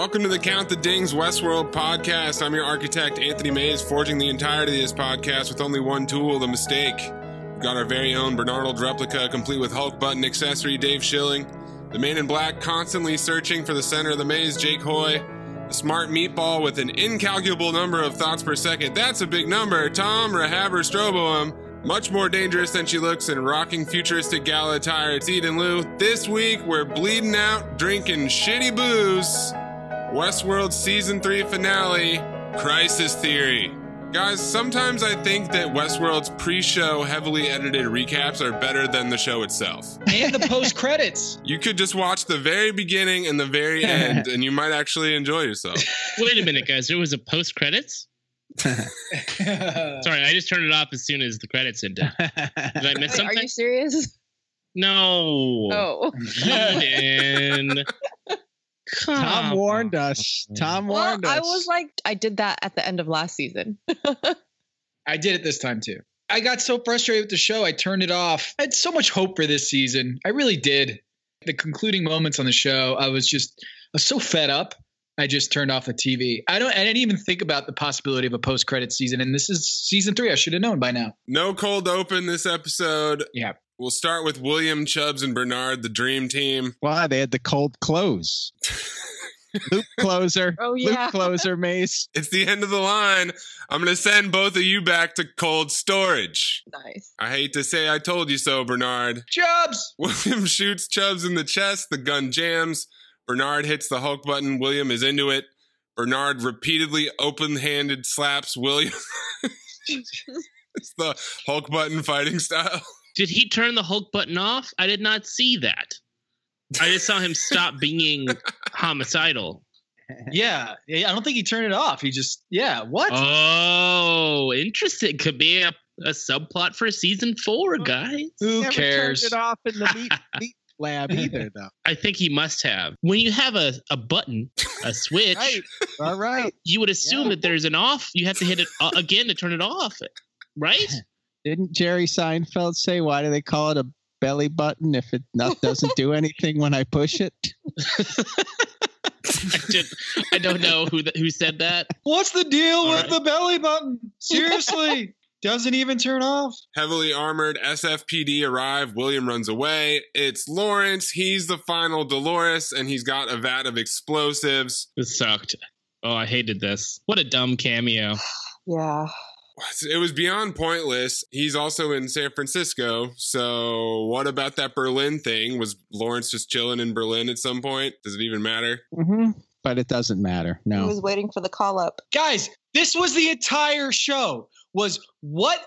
Welcome to the Count the Dings Westworld podcast. I'm your architect, Anthony Mays, forging the entirety of this podcast with only one tool, the mistake. We've got our very own Bernardold replica, complete with Hulk button accessory, Dave Schilling. The man in black, constantly searching for the center of the maze, Jake Hoy. The smart meatball with an incalculable number of thoughts per second. That's a big number. Tom Rahaber Stroboem. Much more dangerous than she looks in rocking futuristic gala attire. It's Eden Lou. This week, we're bleeding out, drinking shitty booze. Westworld Season 3 finale, Crisis Theory. Guys, sometimes I think that Westworld's pre show heavily edited recaps are better than the show itself. and the post credits. You could just watch the very beginning and the very end, and you might actually enjoy yourself. Wait a minute, guys. There was a post credits? Sorry, I just turned it off as soon as the credits ended. Did I miss Wait, something? are you serious? No. Oh. Eden. Tom Come warned us. Tom Well, warned us. I was like, I did that at the end of last season. I did it this time too. I got so frustrated with the show, I turned it off. I had so much hope for this season. I really did. The concluding moments on the show, I was just I was so fed up. I just turned off the TV. I don't I didn't even think about the possibility of a post credit season. And this is season three. I should have known by now. No cold open this episode. Yeah. We'll start with William, Chubbs, and Bernard, the dream team. Why they had the cold close. Loop closer. Oh, yeah. Loop closer, Mace. It's the end of the line. I'm going to send both of you back to cold storage. nice. I hate to say I told you so, Bernard. Jobs. William shoots Chubbs in the chest. The gun jams. Bernard hits the Hulk button. William is into it. Bernard repeatedly open handed slaps William. it's the Hulk button fighting style. Did he turn the Hulk button off? I did not see that. I just saw him stop being homicidal. Yeah. yeah. I don't think he turned it off. He just yeah. What? Oh, interesting. Could be a, a subplot for season four, guys. Who Never cares? Turned it off in the meat, meat lab either, though. I think he must have. When you have a, a button, a switch, Right. All right. you would assume Yeah. that there's an off. You have to hit it uh, again to turn it off, right? Didn't Jerry Seinfeld say why do they call it a belly button if it not doesn't do anything when I push it? I, just, I don't know who th- who said that. What's the deal All with right. the belly button? Seriously. Doesn't even turn off. Heavily armored SFPD arrive. William runs away. It's Lawrence. He's the final Dolores, and he's got a vat of explosives. This sucked. Oh, I hated this. What a dumb cameo. Yeah. It was beyond pointless. He's also in San Francisco. So, what about that Berlin thing? Was Lawrence just chilling in Berlin at some point? Does it even matter? hmm But it doesn't matter. No. He was waiting for the call up. Guys, this was the entire show. Was what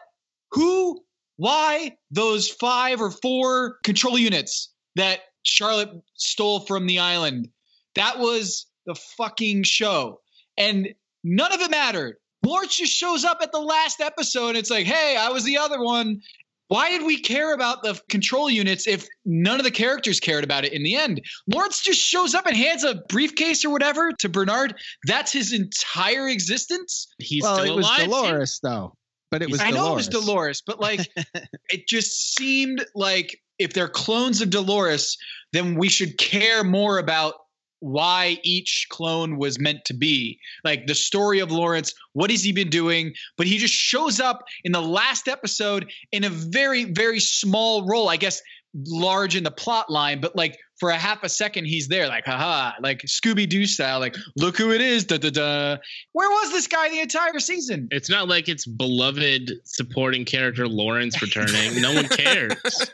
who why those five or four control units that Charlotte stole from the island. That was the fucking show. And none of it mattered. Lawrence just shows up at the last episode and it's like, hey, I was the other one. Why did we care about the control units if none of the characters cared about it in the end? Lawrence just shows up and hands a briefcase or whatever to Bernard. That's his entire existence. He's well, still it was alive. Dolores, though. But it was I know it was Dolores. Dolores, but like it just seemed like if they're clones of Dolores, then we should care more about why each clone was meant to be. Like the story of Lawrence, what has he been doing? But he just shows up in the last episode in a very, very small role. I guess large in the plot line, but like for a half a second he's there, like haha, like Scooby Doo style, like look who it is, da da da. Where was this guy the entire season? It's not like it's beloved supporting character Lawrence returning. no one cares.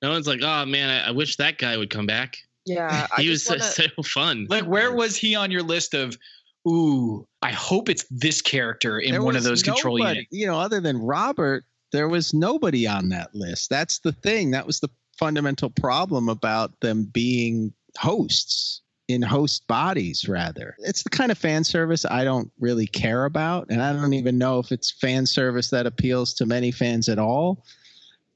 No one's like, oh man, I, I wish that guy would come back. Yeah, he was so, wanna- so fun. Like where was he on your list of? Ooh, I hope it's this character in There one of was those control units. You know, other than Robert, there was nobody on that list. That's the thing. That was the fundamental problem about them being hosts in host bodies, rather. It's the kind of fan service I don't really care about. And I don't even know if it's fan service that appeals to many fans at all.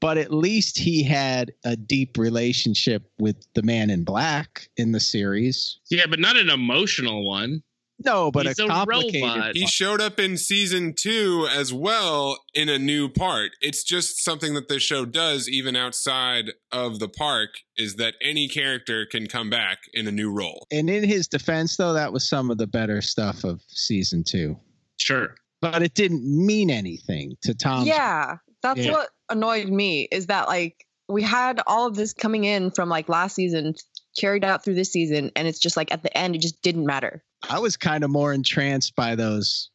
But at least he had a deep relationship with the man in black in the series. yeah, but not an emotional one. No, but He's a a complicated robot. He showed up in season two as well in a new part. It's just something that the show does, even outside of the park, is that any character can come back in a new role. and in his defense though that was some of the better stuff of season two Sure. but it didn't mean anything to tom yeah, that's Yeah. what annoyed me is that like we had all of this coming in from like last season carried out through this season and it's just like at the end it just didn't matter. i was kind of more entranced by those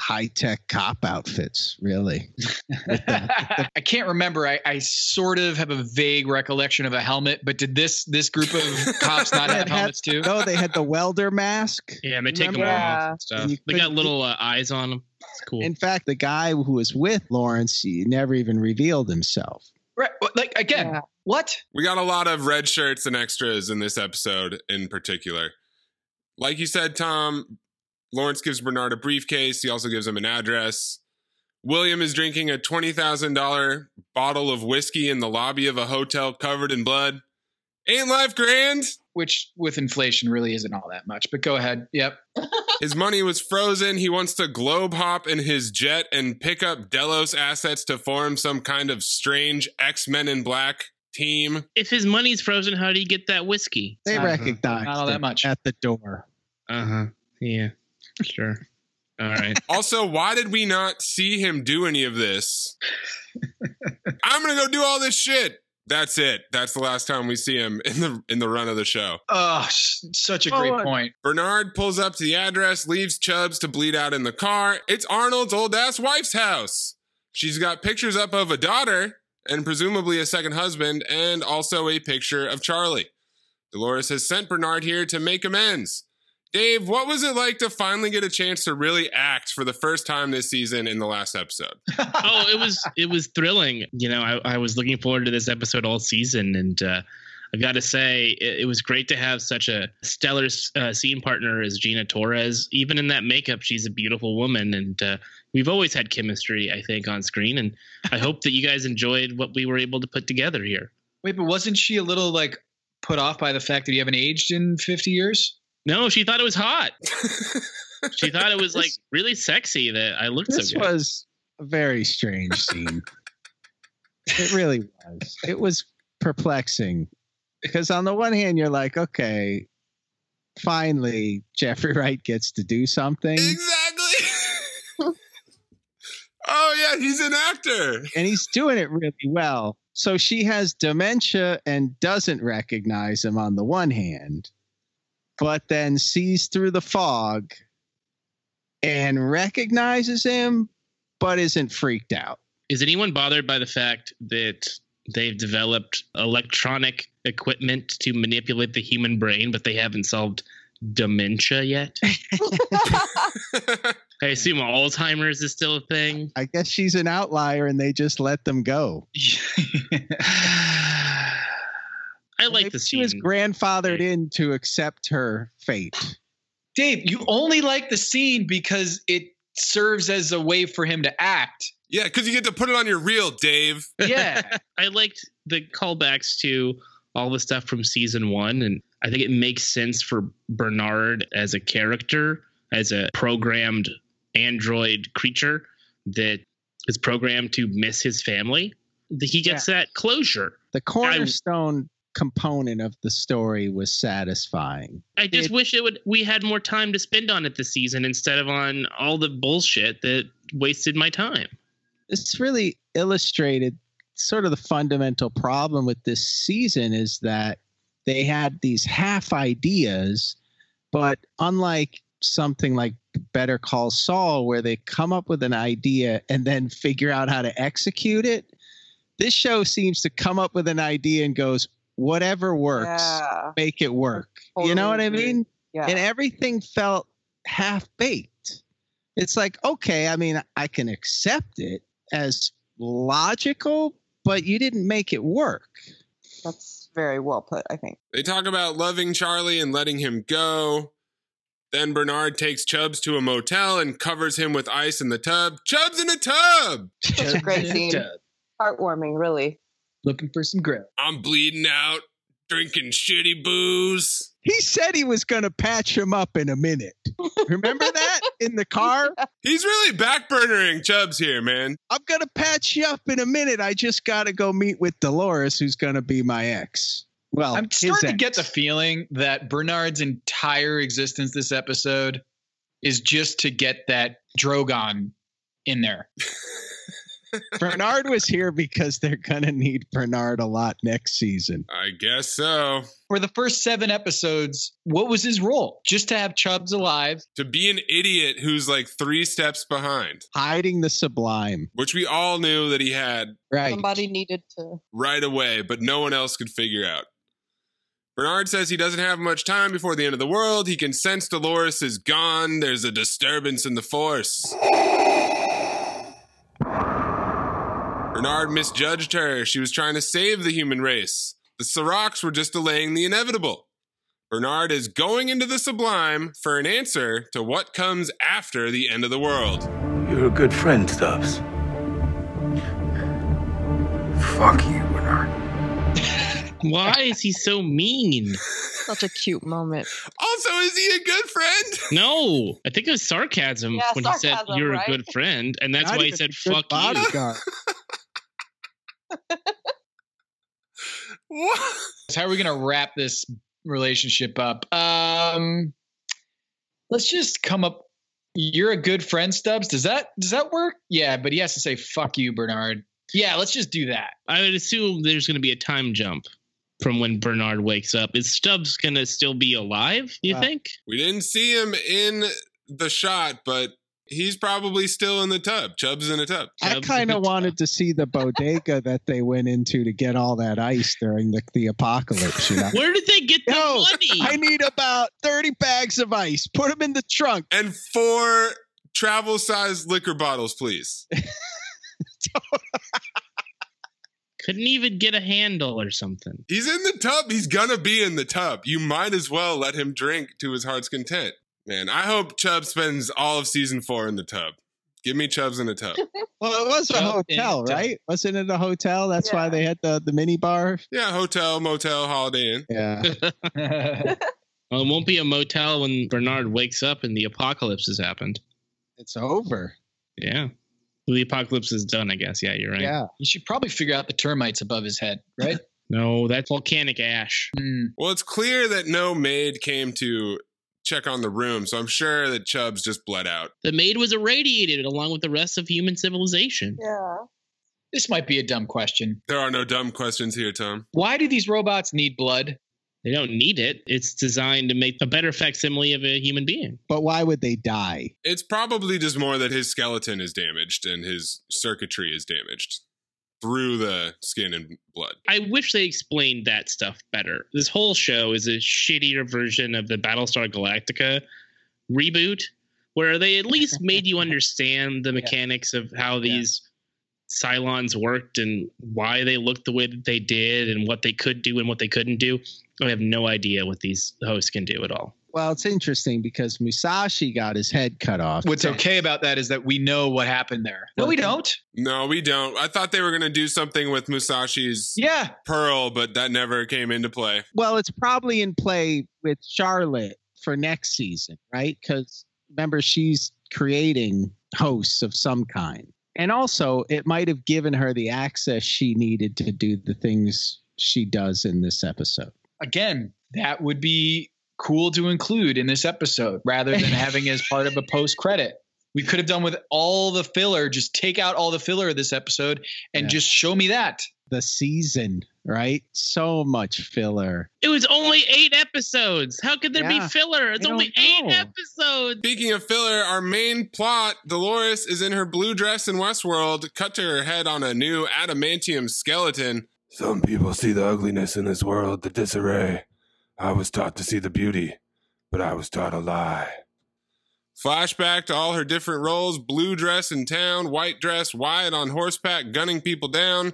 high-tech cop outfits really I can't remember. I, I sort of have a vague recollection of a helmet, but did this this group of cops not They have had- helmets too? no they had the welder mask Yeah, and they take them Remember? off Yeah. and stuff. They got little uh, eyes on them. It's cool. in fact the guy who was with lawrence he never even revealed himself Right. Like again, Yeah. what? We got a lot of red shirts and extras in this episode in particular. Like you said, Tom, Lawrence gives Bernard a briefcase. He also gives him an address. William is drinking a $20,000 bottle of whiskey in the lobby of a hotel covered in blood. Ain't life grand? Which with inflation really isn't all that much. But go ahead. Yep. His money was frozen. He wants to globe hop in his jet and pick up Delos assets to form some kind of strange X Men in Black team. if his money's frozen, how do you get that whiskey? they Not- recognized not all that much. at the door Uh huh. Yeah. Sure. All right. Also, why did we not see him do any of this? I'm gonna go do all this shit. That's it. That's the last time we see him in the in the run of the show. Oh, such a great Oh, point. Bernard pulls up to the address, leaves Chubbs to bleed out in the car. It's Arnold's old ass wife's house. She's got pictures up of a daughter and presumably a second husband, and also a picture of Charlie. Dolores has sent Bernard here to make amends. Dave, what was it like to finally get a chance to really act for the first time this season in the last episode? oh, it was it was thrilling. You know, I, I was looking forward to this episode all season, and uh, I got to say, it, it was great to have such a stellar uh, scene partner as Gina Torres. Even in that makeup, she's a beautiful woman, and uh, we've always had chemistry, I think, on screen. And I hope that you guys enjoyed what we were able to put together here. Wait, but wasn't she a little like put off by the fact that you haven't aged in 50 years? No, she thought it was hot. She thought it was like really sexy that I looked this so good. was a very strange scene it really was it was perplexing because on the one hand you're like okay finally jeffrey wright gets to do something Exactly. oh yeah, he's an actor. and he's doing it really well so she has dementia and doesn't recognize him on the one hand but then sees through the fog and recognizes him but isn't freaked out Is anyone bothered by the fact that they've developed electronic equipment to manipulate the human brain, but they haven't solved dementia yet? I assume Alzheimer's is still a thing. I guess she's an outlier and they just let them go. I like Maybe the she was grandfathered in to accept her fate. Dave, you only like the scene because it serves as a way for him to act. yeah, because you get to put it on your reel, Dave. Yeah. I liked the callbacks to all the stuff from season one, and I think it makes sense for Bernard as a character, as a programmed android creature that is programmed to miss his family. He gets that closure. The cornerstone component of the story was satisfying. I just It- wish it would we had more time to spend on it this season instead of on all the bullshit that wasted my time. This really illustrated sort of the fundamental problem with this season is that they had these half ideas, but unlike something like Better Call Saul, where they come up with an idea and then figure out how to execute it, this show seems to come up with an idea and goes, whatever works, Yeah. make it work. you know what I mean? Yeah. and everything felt half baked. It's like, okay, I mean, I can accept it as logical, but you didn't make it work. That's very well put, I think. They talk about loving Charlie and letting him go. Then Bernard takes Chubbs to a motel and covers him with ice in the tub. Chubbs in a tub! Such a great scene. Heartwarming, really. Looking for some grip. I'm bleeding out, drinking shitty booze. He said he was going to patch him up in a minute. Remember that in the car? He's really backburnering Chubbs here, man. I'm going to patch you up in a minute. I just got to go meet with Dolores, who's going to be my ex. Well, I'm his starting to get the feeling that Bernard's entire existence this episode is just to get that Drogon in there. Bernard was here because they're going to need Bernard a lot next season. I guess so. For the first seven episodes, what was his role? Just to have Chubbs alive. To be an idiot who's like three steps behind, Hiding the sublime. which we all knew that he had Right. Somebody needed to. right away, but no one else could figure out. Bernard says he doesn't have much time before the end of the world. He can sense Dolores is gone. There's a disturbance in the force. Bernard misjudged her. She was trying to save the human race. The Seracs were just delaying the inevitable. Bernard is going into the sublime for an answer to what comes after the end of the world. You're a good friend, Stubbs. Fuck you, Bernard. Why is he so mean? Such a cute moment. Also, is he a good friend? No, I think it was sarcasm Yeah, when he said you're right? a good friend, and that's Not why he said fuck you. bodyguard. What? So how are we going to wrap this relationship up? Um, let's just come up. You're a good friend, Stubbs. Does that does that work? Yeah, but he has to say "fuck you, Bernard." Yeah, let's just do that. I would assume there's going to be a time jump from when Bernard wakes up. Is Stubbs going to still be alive? You Wow. think? We didn't see him in the shot, but he's probably still in the tub. Chubb's in a tub. I kind of wanted to see the bodega that they went into to get all that ice during the, the apocalypse. You know? Where did they get the Yo, money? I need about 30 bags of ice. Put them in the trunk. And four travel sized liquor bottles, please. Couldn't even get a handle or something. He's in the tub. He's gonna be in the tub. You might as well let him drink to his heart's content. Man, I hope Chubb spends all of season four in the tub. Give me Chubbs in a tub. Well, it was a Well, in hotel, the- right? Wasn't it a hotel? That's why they had the, the mini bar. Yeah, hotel, motel, holiday inn. Yeah. Well, it won't be a motel when Bernard wakes up and the apocalypse has happened. it's over. Yeah. The apocalypse is done, I guess. Yeah, you're right. Yeah. you should probably figure out the termites above his head, right? No, that's volcanic ash. Hmm. Well, it's clear that no maid came to check on the room, so I'm sure that Chubbs just bled out. The maid was irradiated along with the rest of human civilization. Yeah. This might be a dumb question. There are no dumb questions here, Tom. Why do these robots need blood? They don't need it. It's designed to make a better facsimile of a human being. But why would they die? It's probably just more that his skeleton is damaged and his circuitry is damaged through the skin and blood. I wish they explained that stuff better. This whole show is a shittier version of the Battlestar Galactica reboot, where they at least made you understand the mechanics of how Yeah. these Cylons worked and why they looked the way that they did and what they could do and what they couldn't do. I have no idea what these hosts can do at all. Well, it's interesting because Musashi got his head cut off. What's okay about that is that we know what happened there. No, we don't. No, we don't. I thought they were going to do something with Musashi's Yeah. pearl, but that never came into play. Well, it's probably in play with Charlotte for next season, right? Because remember, she's creating hosts of some kind. And also, it might have given her the access she needed to do the things she does in this episode. Again, that would be cool to include in this episode rather than having as part of a post credit. We could have done with all the filler, just take out all the filler of this episode and Yeah. just show me that. The season, right? So much filler. It was only eight episodes. How could there Yeah, be filler? It's I only eight know. episodes. Speaking of filler, our main plot Dolores is in her blue dress in Westworld, cut to her head on a new adamantium skeleton. Some people see the ugliness in this world, the disarray. I was taught to see the beauty, but I was taught a lie. Flashback to all her different roles blue dress in town, white dress, Wyatt on horseback, gunning people down.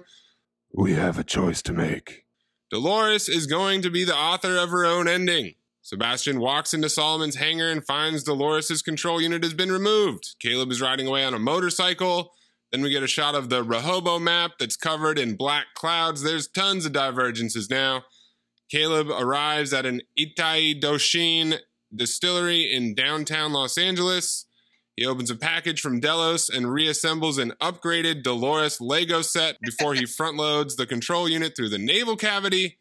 We have a choice to make. Dolores is going to be the author of her own ending. Sebastian walks into Solomon's hangar and finds Dolores' control unit has been removed. Caleb is riding away on a motorcycle. Then we get a shot of the Rehoboam map that's covered in black clouds. There's tons of divergences now. Caleb arrives at an Itai Doshin distillery in downtown Los Angeles. He opens a package from Delos and reassembles an upgraded Dolores Lego set before he front loads the control unit through the navel cavity.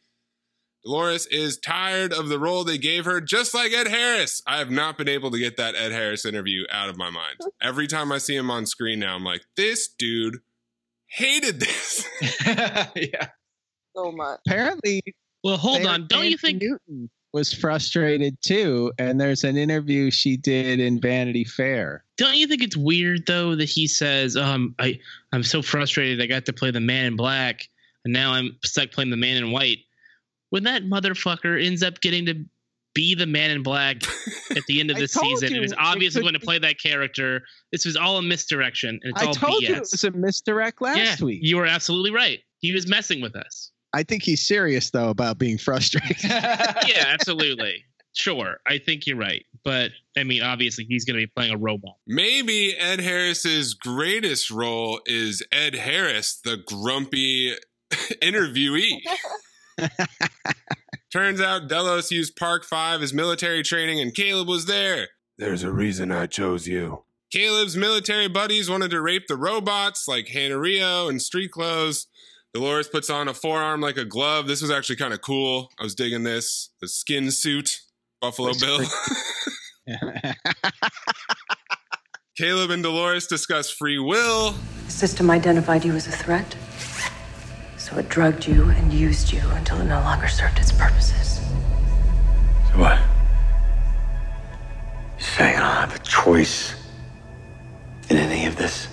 Dolores is tired of the role they gave her, just like Ed Harris. I have not been able to get that Ed Harris interview out of my mind. Every time I see him on screen now, I'm like, this dude hated this. yeah. So much. Apparently, Well, hold on. Don't you think? Newton was frustrated too? And there's an interview she did in Vanity Fair. Don't you think it's weird though that he says, um, I I'm so frustrated. I got to play the Man in Black, and now I'm stuck playing the Man in White. When that motherfucker ends up getting to be the Man in Black at the end of the season, you and is it obviously going to play that character. This was all a misdirection, and it's I all told BS. you it was a misdirect last yeah, week. you were absolutely right. He was messing with us. I think he's serious though about being frustrated. yeah, absolutely. Sure, I think you're right, but I mean, obviously, he's going to be playing a robot. Maybe Ed Harris's greatest role is Ed Harris, the grumpy interviewee. Turns out Delos used Park 5 as military training and Caleb was there. There's a reason I chose you. Caleb's military buddies wanted to rape the robots like Hannah Rio and Street Clothes. Dolores puts on a forearm like a glove. This was actually kind of cool. I was digging this. The skin suit, Buffalo That's Bill. Caleb and Dolores discuss free will. The system identified you as a threat, so it drugged you and used you until it no longer served its purposes. So what? You're saying I don't have a choice in any of this?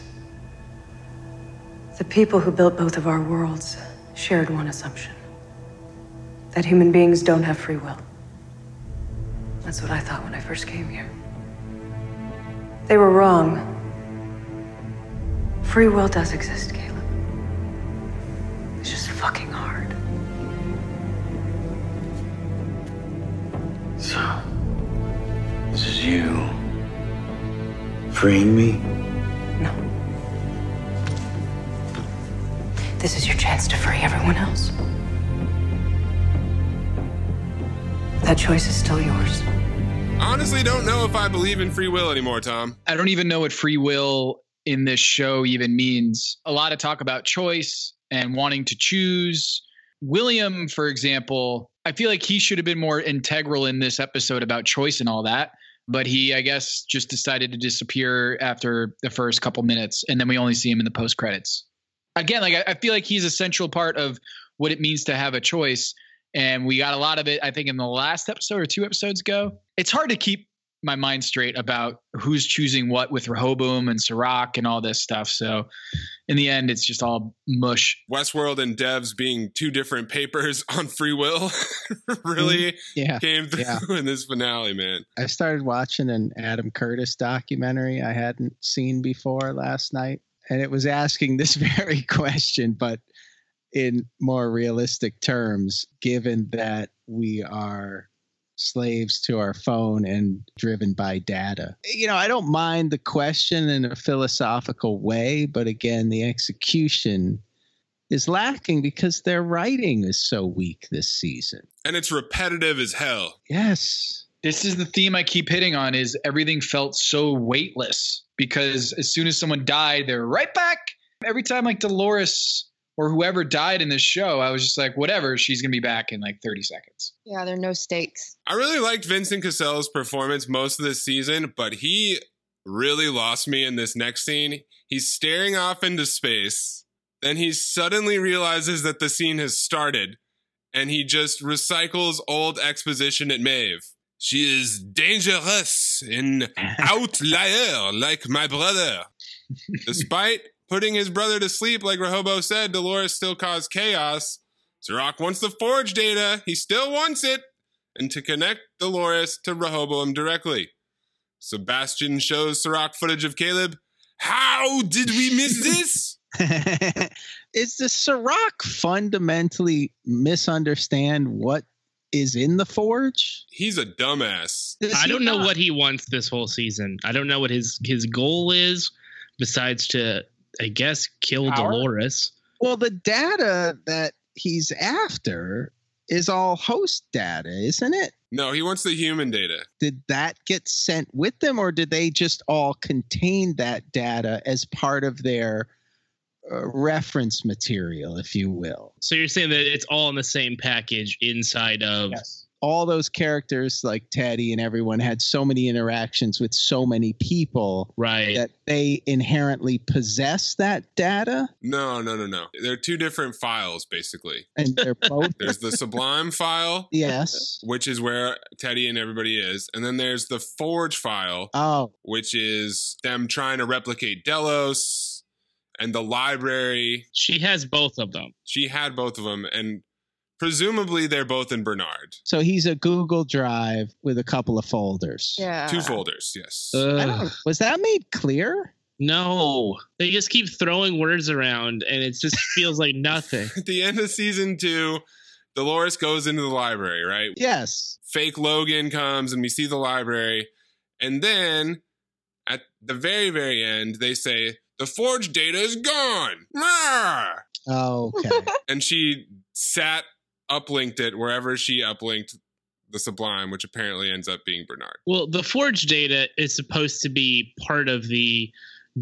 The people who built both of our worlds shared one assumption that human beings don't have free will. That's what I thought when I first came here. They were wrong. Free will does exist, Caleb. It's just fucking hard. So, this is you freeing me? No. This is your chance to free everyone else. That choice is still yours. Honestly, don't know if I believe in free will anymore, Tom. I don't even know what free will in this show even means. A lot of talk about choice and wanting to choose. William, for example, I feel like he should have been more integral in this episode about choice and all that. But he, I guess, just decided to disappear after the first couple minutes. And then we only see him in the post credits. Again, like I, I feel like he's a central part of what it means to have a choice. And we got a lot of it, I think, in the last episode or two episodes ago. It's hard to keep my mind straight about who's choosing what with Rehoboam and Serac and all this stuff. So in the end, it's just all mush. Westworld and Devs being two different papers on free will really mm-hmm. yeah. came through Yeah. in this finale, man. I started watching an Adam Curtis documentary I hadn't seen before last night, and it was asking this very question, but in more realistic terms, given that we are slaves to our phone and driven by data. You know, I don't mind the question in a philosophical way, but again, the execution is lacking because their writing is so weak this season. And it's repetitive as hell. Yes. This is the theme I keep hitting on is everything felt so weightless because as soon as someone died, they're right back. Every time like Dolores or whoever died in this show, I was just like, whatever, she's gonna be back in like 30 seconds. Yeah, there are no stakes. I really liked Vincent Cassel's performance most of this season, but he really lost me in this next scene. He's staring off into space. Then he suddenly realizes that the scene has started and he just recycles old exposition at Maeve. She is dangerous and outlier like my brother. Despite putting his brother to sleep, like Rehoboam said, Dolores still caused chaos. Serac wants the forge data. He still wants it. And to connect Dolores to Rehoboam directly. Sebastian shows Serac footage of Caleb. How did we miss this? is the Serac fundamentally misunderstand what is in the forge? He's a dumbass. Does I don't know not? what he wants this whole season. I don't know what his his goal is besides to I guess kill Power? Dolores. Well, the data that he's after is all host data, isn't it? No, he wants the human data. Did that get sent with them, or did they just all contain that data as part of their Uh, reference material, if you will? So you're saying that it's all in the same package inside of all those characters like Teddy and everyone had so many interactions with so many people right. that they inherently possess that data No, no, no, no. They're two different files, basically. and they're both There's the Sublime file, yes which is where Teddy and everybody is. And then there's the Forge file, oh which is them trying to replicate Delos and the library. she has both of them. She had both of them, and presumably they're both in Bernard. so he's a google drive with a couple of folders Yeah. Two folders, yes. I Ugh. don't, was that made clear No, they just keep throwing words around, and it just feels like nothing. At the end of season two, Dolores goes into the library, right? yes fake Logan comes and we see the library. And then at the very, very end, they say, the forge data is gone. Rawr! oh okay And she sat uplinked it wherever she uplinked the Sublime, which apparently ends up being Bernard. Well, the Forge data is supposed to be part of the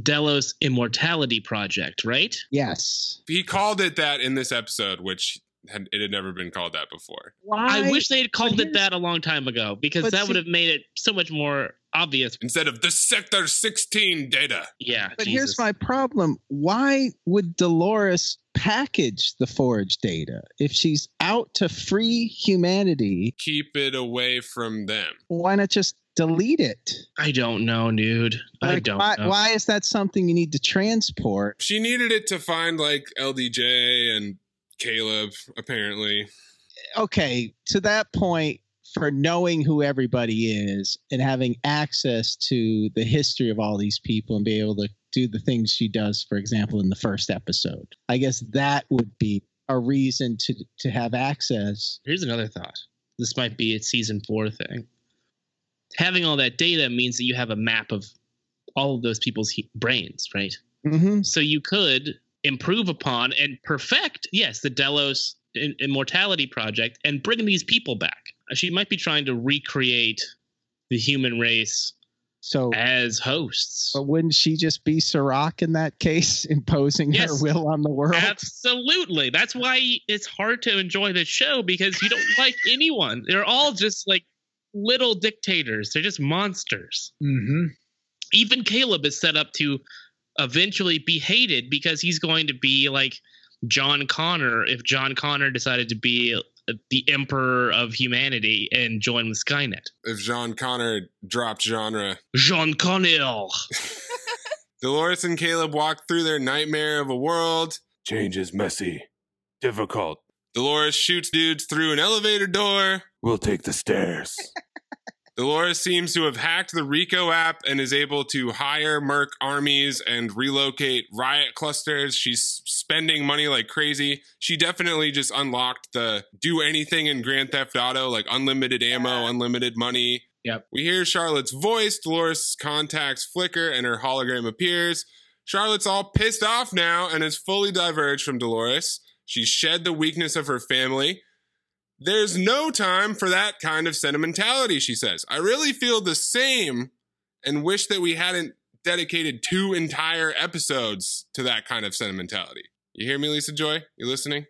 Delos Immortality Project, right? yes He called it that in this episode, which had, it had never been called that before. Why? I wish they had called it that a long time ago because But that see- would have made it so much more obvious. Instead of the Sector 16 data. Yeah, But Jesus. here's my problem. Why would Dolores package the forge data if she's out to free humanity? Keep it away from them. Why not just delete it? I don't know, dude. I don't why, know. why is that something you need to transport? She needed it to find like LDJ and Caleb, apparently. Okay, to that point, for knowing who everybody is and having access to the history of all these people and be able to do the things she does, for example, in the first episode, I guess that would be a reason to to have access. Here's another thought. This might be a season four thing. Having all that data means that you have a map of all of those people's he- brains, right? Mm-hmm. So you could improve upon and perfect, yes, the Delos Immortality Project and bring these people back. She might be trying to recreate the human race So as hosts. But wouldn't she just be Serac in that case, imposing her will on the world? Absolutely. That's why it's hard to enjoy the show because you don't like anyone. They're all just like little dictators. They're just monsters. Mm-hmm. Even Caleb is set up to eventually be hated because he's going to be like John Connor if John Connor decided to be the emperor of humanity and join with Skynet. If John Connor dropped genre. John Connor. Dolores and Caleb walk through their nightmare of a world. Change is messy, difficult. Dolores shoots dudes through an elevator door. We'll take the stairs. Dolores seems to have hacked the Rico app and is able to hire merc armies and relocate riot clusters. She's spending money like crazy. She definitely just unlocked the do anything in Grand Theft Auto, like unlimited ammo, unlimited money. Yep. We hear Charlotte's voice. Dolores' contacts flicker and her hologram appears. Charlotte's all pissed off now and is fully diverged from Dolores. She's shed the weakness of her family. There's no time for that kind of sentimentality, she says. I really feel the same and wish that we hadn't dedicated two entire episodes to that kind of sentimentality. You hear me, Lisa Joy? You listening?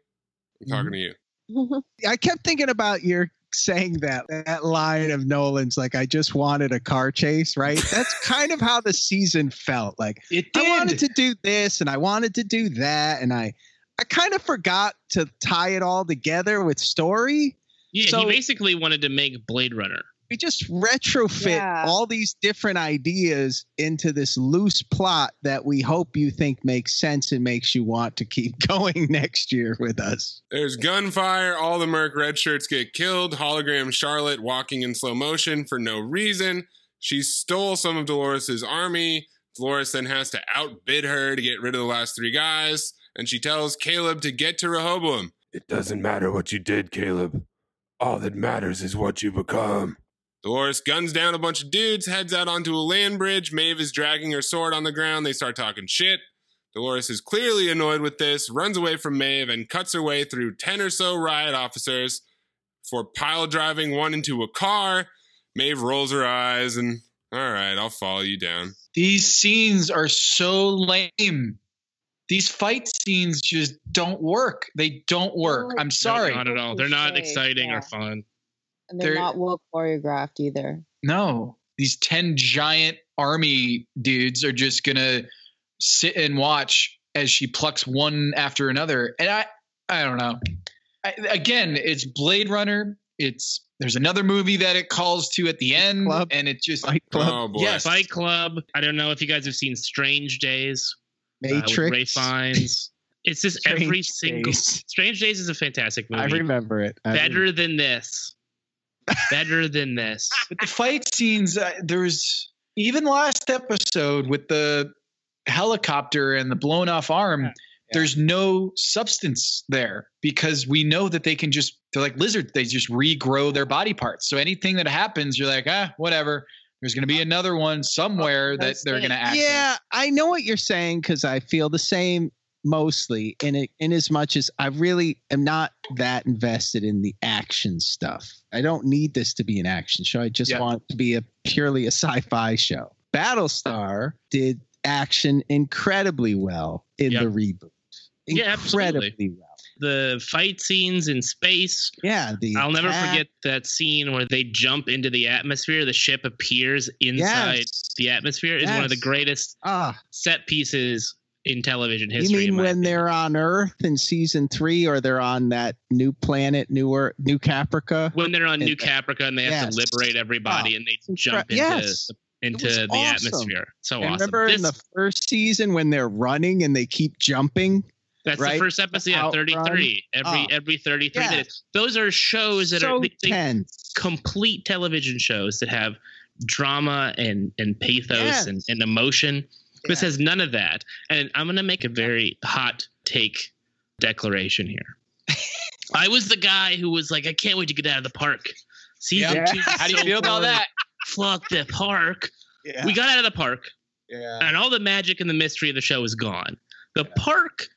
I'm talking to you. I kept thinking about your saying that that line of Nolan's like I just wanted a car chase, right? That's kind of how the season felt. Like It I wanted to do this and I wanted to do that and I I kind of forgot to tie it all together with story. Yeah, So- he basically wanted to make Blade Runner. We just retrofit Yeah. all these different ideas into this loose plot that we hope you think makes sense and makes you want to keep going next year with us. There's gunfire. All the Merc red shirts get killed. Hologram Charlotte walking in slow motion for no reason. She stole some of Dolores's army. Dolores then has to outbid her to get rid of the last three guys. And she tells Caleb to get to Rehoboam. It doesn't matter what you did, Caleb. All that matters is what you become. Dolores guns down a bunch of dudes, heads out onto a land bridge. Maeve is dragging her sword on the ground. They start talking shit. Dolores is clearly annoyed with this, runs away from Maeve, and cuts her way through 10 or so riot officers for pile driving one into a car. Maeve rolls her eyes and, all right, I'll follow you down. These scenes are so lame. These fight scenes just don't work. They don't work. I'm sorry. No, not at all. They're not exciting yeah. or fun. and they're, They're- not well choreographed either. No, these 10 giant army dudes are just going to sit and watch as she plucks one after another. And I, I don't know. I, again, it's Blade Runner. It's there's another movie that it calls to at the end, Club. and it just Fight Club, Oh, boy. Yes. Fight Club. I don't know if you guys have seen Strange Days. Uh, Matrix. Ray Fiennes. It's just Strange every single Days. Strange Days is a fantastic movie. I remember it. I Better than this. Better than this. But the fight scenes, uh, there's even last episode with the helicopter and the blown off arm. There's no substance there because we know that they can just, they're like lizards, they just regrow their body parts. So anything that happens, you're like, ah, whatever. There's going to be another one somewhere that they're going to act. Yeah, I know what you're saying because I feel the same mostly in it, in as much as I really am not that invested in the action stuff. I don't need this to be an action show. I just Yeah. want it to be a purely a sci-fi show. Battlestar did action incredibly well in Yep. the reboot. Yeah, absolutely. Incredibly well. The fight scenes in space. Yeah, the I'll never forget that scene where they jump into the atmosphere. The ship appears inside Yes. the atmosphere. Is one of the greatest Ah, set pieces in television history. You mean when opinion. they're on Earth in season three, or they're on that new planet, New Earth, New Caprica? when they're on and- New Caprica and they have to liberate everybody and they jump into yes. into the awesome. atmosphere. So And awesome. Remember in the first season when they're running and they keep jumping? That's right? the first episode. Yeah, 33. Every Oh. every 33 Yes. minutes. Those are shows that so are they, they complete television shows that have drama and and pathos Yes. and, and emotion. This has none of that. And I'm gonna make a very hot take declaration here. I was the guy who was like, I can't wait to get out of the park. Season Yeah. two. How do you so feel about that? Fuck the park. Yeah. We got out of the park yeah. and all the magic and the mystery of the show is gone. The park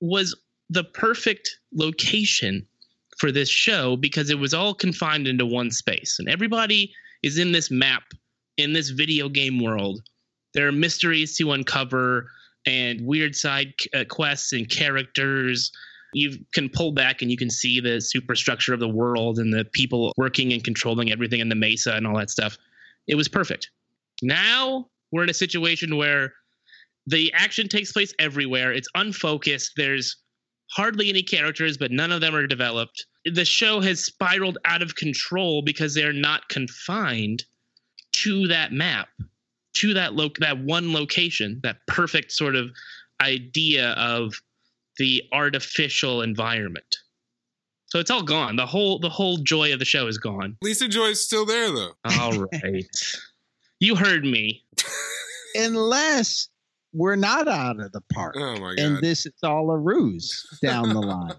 was the perfect location for this show because it was all confined into one space, and everybody is in this map in this video game world. There are mysteries to uncover and weird side uh, quests and characters. You can pull back and you can see the superstructure of the world and the people working and controlling everything in the mesa and all that stuff. It was perfect. Now we're in a situation where the action takes place everywhere. It's unfocused. There's hardly any characters, but none of them are developed. The show has spiraled out of control because they're not confined to that map, to that lo- that one location, that perfect sort of idea of the artificial environment. So it's all gone. The whole the whole joy of the show is gone. Lisa Joy is still there, though. All right. you heard me. Unless we're not out of the park. Oh, my God. and this is all a ruse down the line.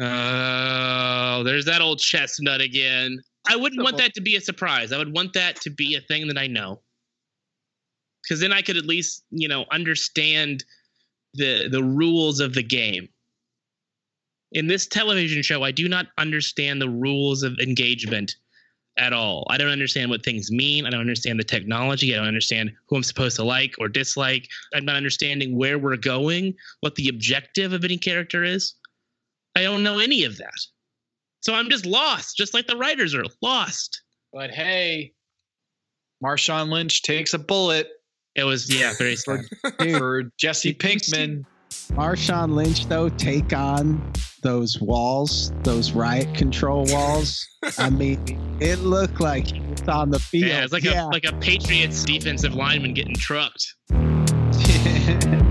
Oh, there's that old chestnut again. I wouldn't want that to be a surprise. I would want that to be a thing that I know. Because then I could at least, you know, understand the the rules of the game. In this television show, I do not understand the rules of engagement at all. I don't understand what things mean. I don't understand the technology. I don't understand who I'm supposed to like or dislike. I'm not understanding where we're going, what the objective of any character is. I don't know any of that. So I'm just lost, just like the writers are lost. But hey, Marshawn Lynch takes a bullet It was, yeah, very sad. for Jesse Did you Pinkman. Marshawn Lynch, though, take on those walls, those riot control walls. I mean, it looked like he was on the field. Yeah, it's like a like a Patriots defensive lineman getting trucked.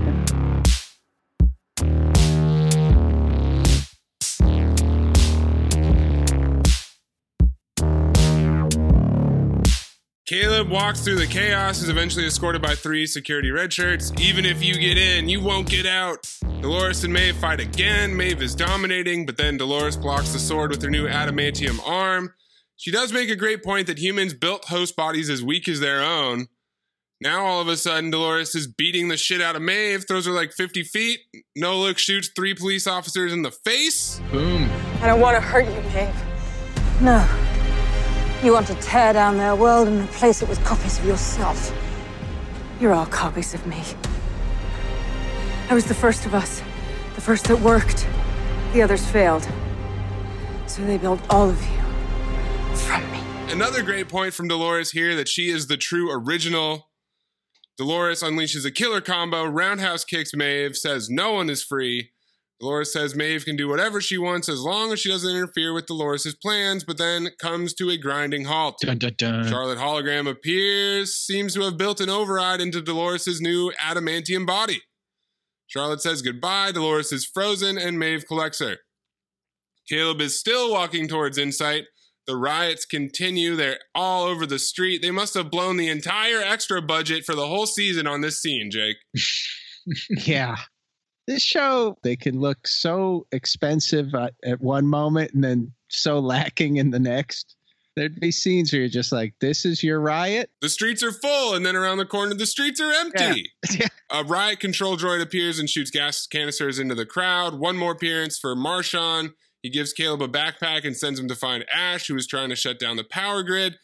Caleb walks through the chaos, is eventually escorted by three security redshirts. Even if you get in, you won't get out. Dolores and Maeve fight again. Maeve is dominating, but then Dolores blocks the sword with her new adamantium arm. She does make a great point that humans built host bodies as weak as their own. Now all of a sudden, Dolores is beating the shit out of Maeve, throws her like 50 feet. No look shoots three police officers in the face. Boom. I don't want to hurt you, Maeve. No. You want to tear down their world and replace it with copies of yourself. You're all copies of me. I was the first of us, the first that worked. The others failed. So they built all of you from me. Another great point from Dolores here that she is the true original. Dolores unleashes a killer combo, roundhouse kicks Maeve, says no one is free. Dolores says Maeve can do whatever she wants as long as she doesn't interfere with Dolores' plans, but then comes to a grinding halt. Dun, dun, dun. Charlotte Hologram appears, seems to have built an override into Dolores' new adamantium body. Charlotte says goodbye, Dolores is frozen, and Maeve collects her. Caleb is still walking towards Incite. The riots continue. They're all over the street. They must have blown the entire extra budget for the whole season on this scene, Jake. yeah. This show, they can look so expensive at, at one moment and then so lacking in the next. There'd be scenes where you're just like, this is your riot? The streets are full, and then around the corner, the streets are empty. Yeah. A riot control droid appears and shoots gas canisters into the crowd. One more appearance for Marshawn. He gives Caleb a backpack and sends him to find Ash, who is trying to shut down the power grid.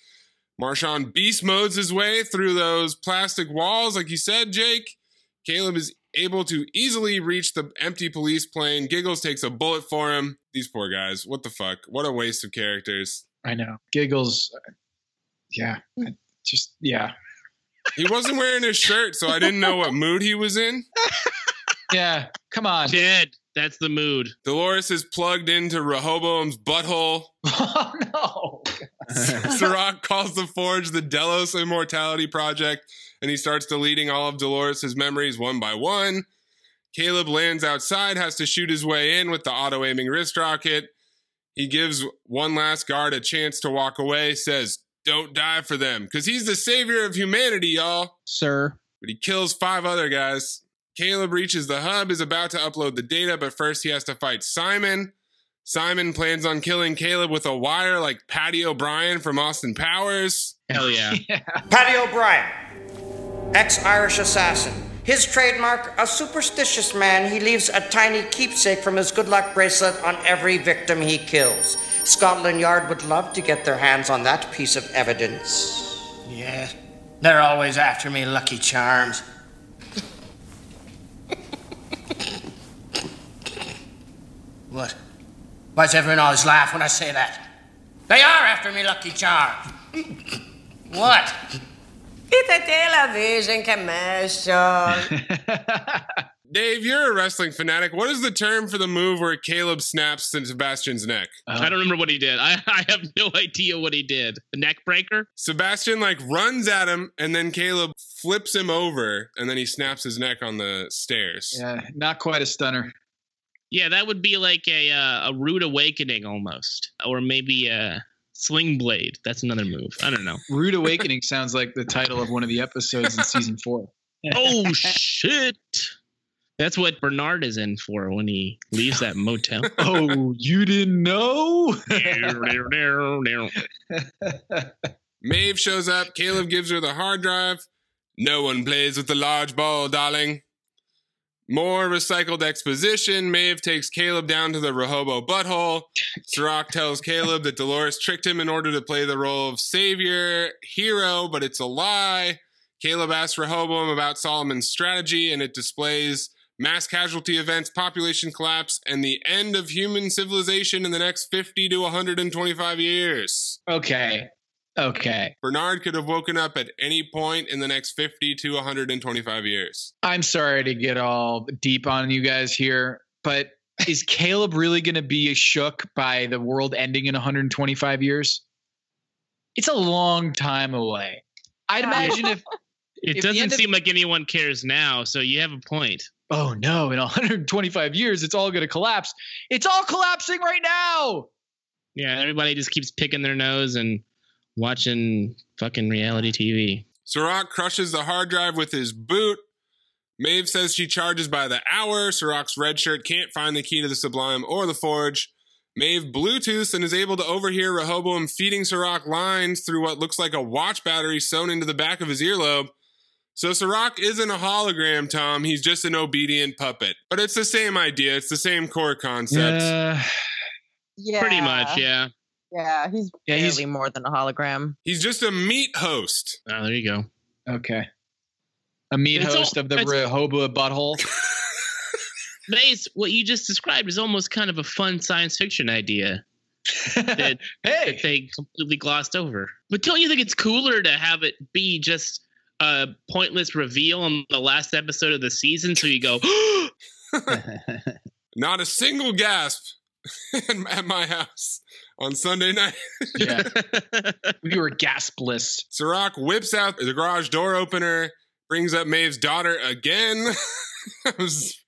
Marshawn beast modes his way through those plastic walls, like you said, Jake. Caleb is able to easily reach the empty police plane. Giggles takes a bullet for him. These poor guys. What the fuck? What a waste of characters. I know. Giggles. Yeah. Just, yeah. He wasn't wearing his shirt, so I didn't know what mood he was in. Yeah. Come on. Dead. That's the mood. Dolores is plugged into Rehoboam's butthole. Oh, no. Serac calls the Forge the Delos Immortality Project, and he starts deleting all of Dolores' memories one by one. Caleb lands outside, has to shoot his way in with the auto aiming wrist rocket. He gives one last guard a chance to walk away, says, Don't die for them, because he's the savior of humanity, y'all. Sir. But he kills five other guys. Caleb reaches the hub, is about to upload the data, but first he has to fight Simon. Simon plans on killing Caleb with a wire like Paddy O'Brien from Austin Powers. Hell yeah. Paddy O'Brien, ex Irish assassin. His trademark, a superstitious man. He leaves a tiny keepsake from his good luck bracelet on every victim he kills. Scotland Yard would love to get their hands on that piece of evidence. Yeah, they're always after me, Lucky Charms. what? Why's everyone always laugh when I say that? They are after me, Lucky Charms. what? It's a television commercial. Dave, you're a wrestling fanatic. What is the term for the move where Caleb snaps to Sebastian's neck? I don't remember what he did. I, I have no idea what he did. The neck breaker? Sebastian like runs at him and then Caleb flips him over and then he snaps his neck on the stairs. Yeah. Not quite a stunner. Yeah, that would be like a uh, a rude awakening almost, or maybe a sling blade. That's another move. I don't know. Rude Awakening sounds like the title of one of the episodes in season four. oh shit! That's what Bernard is in for when he leaves that motel. oh, you didn't know? Maeve shows up. Caleb gives her the hard drive. No one plays with the large ball, darling. More recycled exposition. Maeve takes Caleb down to the Rehobo butthole. Serac tells Caleb that Dolores tricked him in order to play the role of savior, hero, but it's a lie. Caleb asks Rehoboam about Solomon's strategy, and it displays mass casualty events, population collapse, and the end of human civilization in the next 50 to 125 years. Okay. Okay. Bernard could have woken up at any point in the next 50 to 125 years. I'm sorry to get all deep on you guys here, but is Caleb really going to be shook by the world ending in 125 years? It's a long time away. I'd imagine if It If doesn't end of- seem like anyone cares now, so you have a point. oh no, in 125 years it's all going to collapse. It's all collapsing right now. Yeah, everybody just keeps picking their nose and watching fucking reality TV. Serac crushes the hard drive with his boot. Maeve says she charges by the hour. Serac's red shirt can't find the key to the Sublime or the Forge. Maeve Bluetooths and is able to overhear Rehoboam feeding Serac lines through what looks like a watch battery sewn into the back of his earlobe. So Serac isn't a hologram, Tom. He's just an obedient puppet. But it's the same idea. It's the same core concept. Uh, yeah. Pretty much, yeah. Yeah, he's Yeah, barely he's- more than a hologram. He's just a meat host. Oh, there you go. Okay. A meat It's host all- of the it's- Rehoboam butthole. Mace, what you just described is almost kind of a fun science fiction idea that, hey, that they completely glossed over. But don't you think it's cooler to have it be just a pointless reveal on the last episode of the season? So you go, Not a single gasp at my house on Sunday night. yeah, we were gaspless. Serac whips out the garage door opener, brings up Maeve's daughter again. I was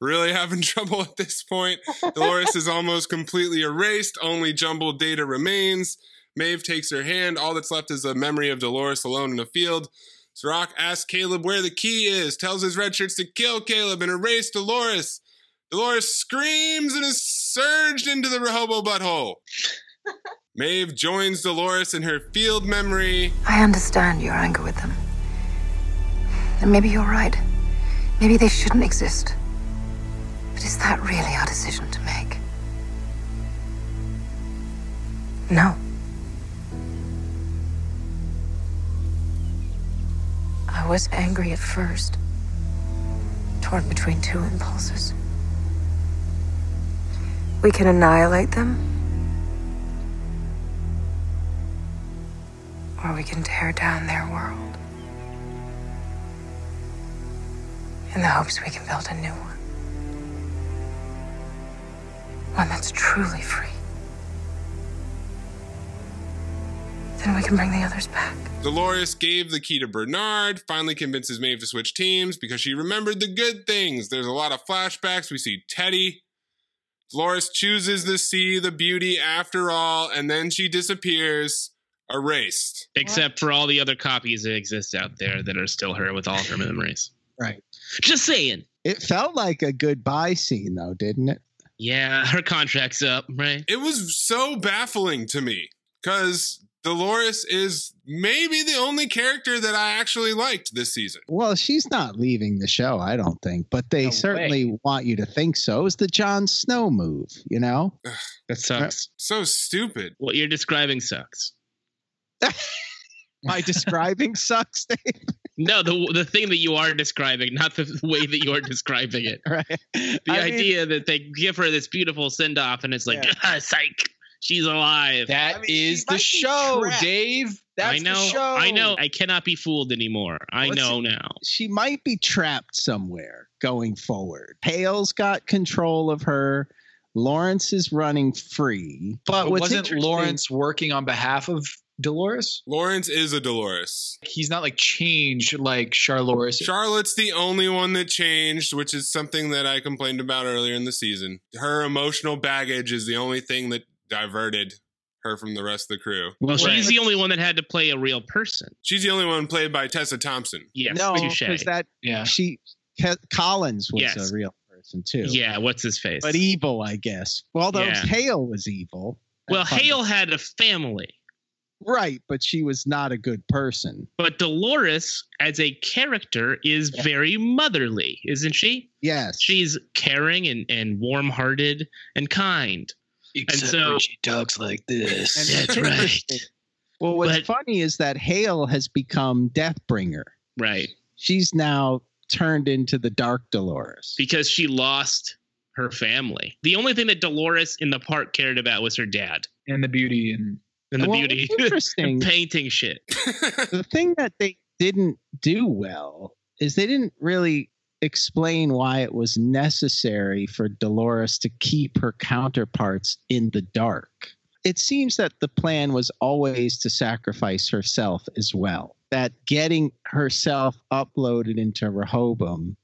really having trouble at this point. Dolores is almost completely erased, only jumbled data remains. Maeve takes her hand. All that's left is a memory of Dolores alone in a field. Serac asks Caleb where the key is, tells his red shirts to kill Caleb and erase Dolores. Dolores screams and is surged into the Rehobo butthole. Maeve joins Dolores in her field memory. I understand your anger with them. And maybe you're right. Maybe they shouldn't exist. But is that really our decision to make? No. I was angry at first, torn between two impulses. We can annihilate them, or we can tear down their world in the hopes we can build a new one. One that's truly free. Then we can bring the others back. Dolores gave the key to Bernard, finally convinces Maeve to switch teams because she remembered the good things. There's a lot of flashbacks. We see Teddy. Dolores chooses to see the beauty after all, and then she disappears, erased. except for all the other copies that exist out there that are still her with all her memories. Right. Just saying. It felt like a goodbye scene, though, didn't it? Yeah, her contract's up, right? It was so baffling to me because Dolores is maybe the only character that I actually liked this season. Well, she's not leaving the show, I don't think, but they certainly want you to think so. It was the Jon Snow move, you know? That sucks. So stupid. What you're describing sucks. My describing sucks, Dave. No, the the thing that you are describing, not the way that you are describing it. Right. The I mean- idea that they give her this beautiful send off, and it's like, ah, psych, she's alive. That is the show, Dave. That's I know. the show. I know. I cannot be fooled anymore. I What's know it- now. She might be trapped somewhere going forward. Hale's got control of her. Lawrence is running free. But, But what's wasn't Lawrence working on behalf of Dolores? Lawrence is a Dolores. He's not like changed like Charlotte. Charlotte's the only one that changed, which is something that I complained about earlier in the season. Her emotional baggage is the only thing that diverted her from the rest of the crew. Well, she's the only one that had to play a real person. She's the only one played by Tessa Thompson. Yes, no, touche. because that yeah. she Ke- Collins was Yes. a real person too. Yeah, what's his face? but evil, I guess. Well, though Yeah. Hale was evil. well, Hale had a family. Right, but she was not a good person. But Dolores, as a character, is very motherly, isn't she? Yes. She's caring and, and warm hearted and kind. Except and so when she talks like this. And That's right. Well, what's But- funny is that Hale has become Deathbringer. Right. She's now turned into the Dark Dolores. Because she lost her family. The only thing that Dolores in the park cared about was her dad and the beauty and and the Well, beauty. what's Interesting. Painting shit. the thing that they didn't do well is they didn't really explain why it was necessary for Dolores to keep her counterparts in the dark. It seems that the plan was always to sacrifice herself as well. That getting herself uploaded into Rehoboam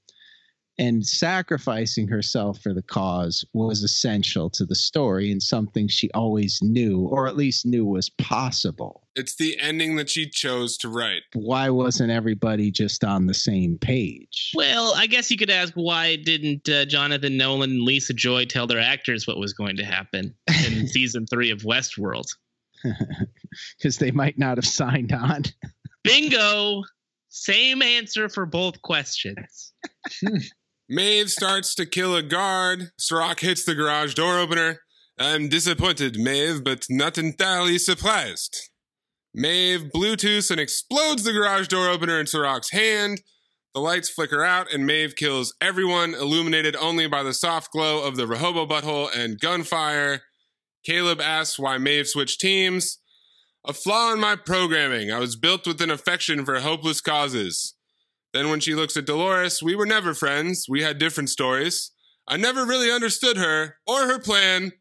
and sacrificing herself for the cause was essential to the story and something she always knew, or at least knew was possible It's the ending that she chose to write. why wasn't everybody just on the same page? Well, I guess you could ask why didn't uh, Jonathan Nolan and Lisa Joy tell their actors what was going to happen in season three of Westworld? Because they might not have signed on. Bingo! Same answer for both questions. Maeve starts to kill a guard. Serac hits the garage door opener. I'm disappointed, Maeve, but not entirely surprised. Maeve Bluetooths and explodes the garage door opener in Serac's hand. The lights flicker out, and Maeve kills everyone, illuminated only by the soft glow of the Rehobo butthole and gunfire. Caleb asks why Maeve switched teams. A flaw in my programming. I was built with an affection for hopeless causes. Then, when she looks at Dolores, we were never friends. We had different stories. I never really understood her, or her plan,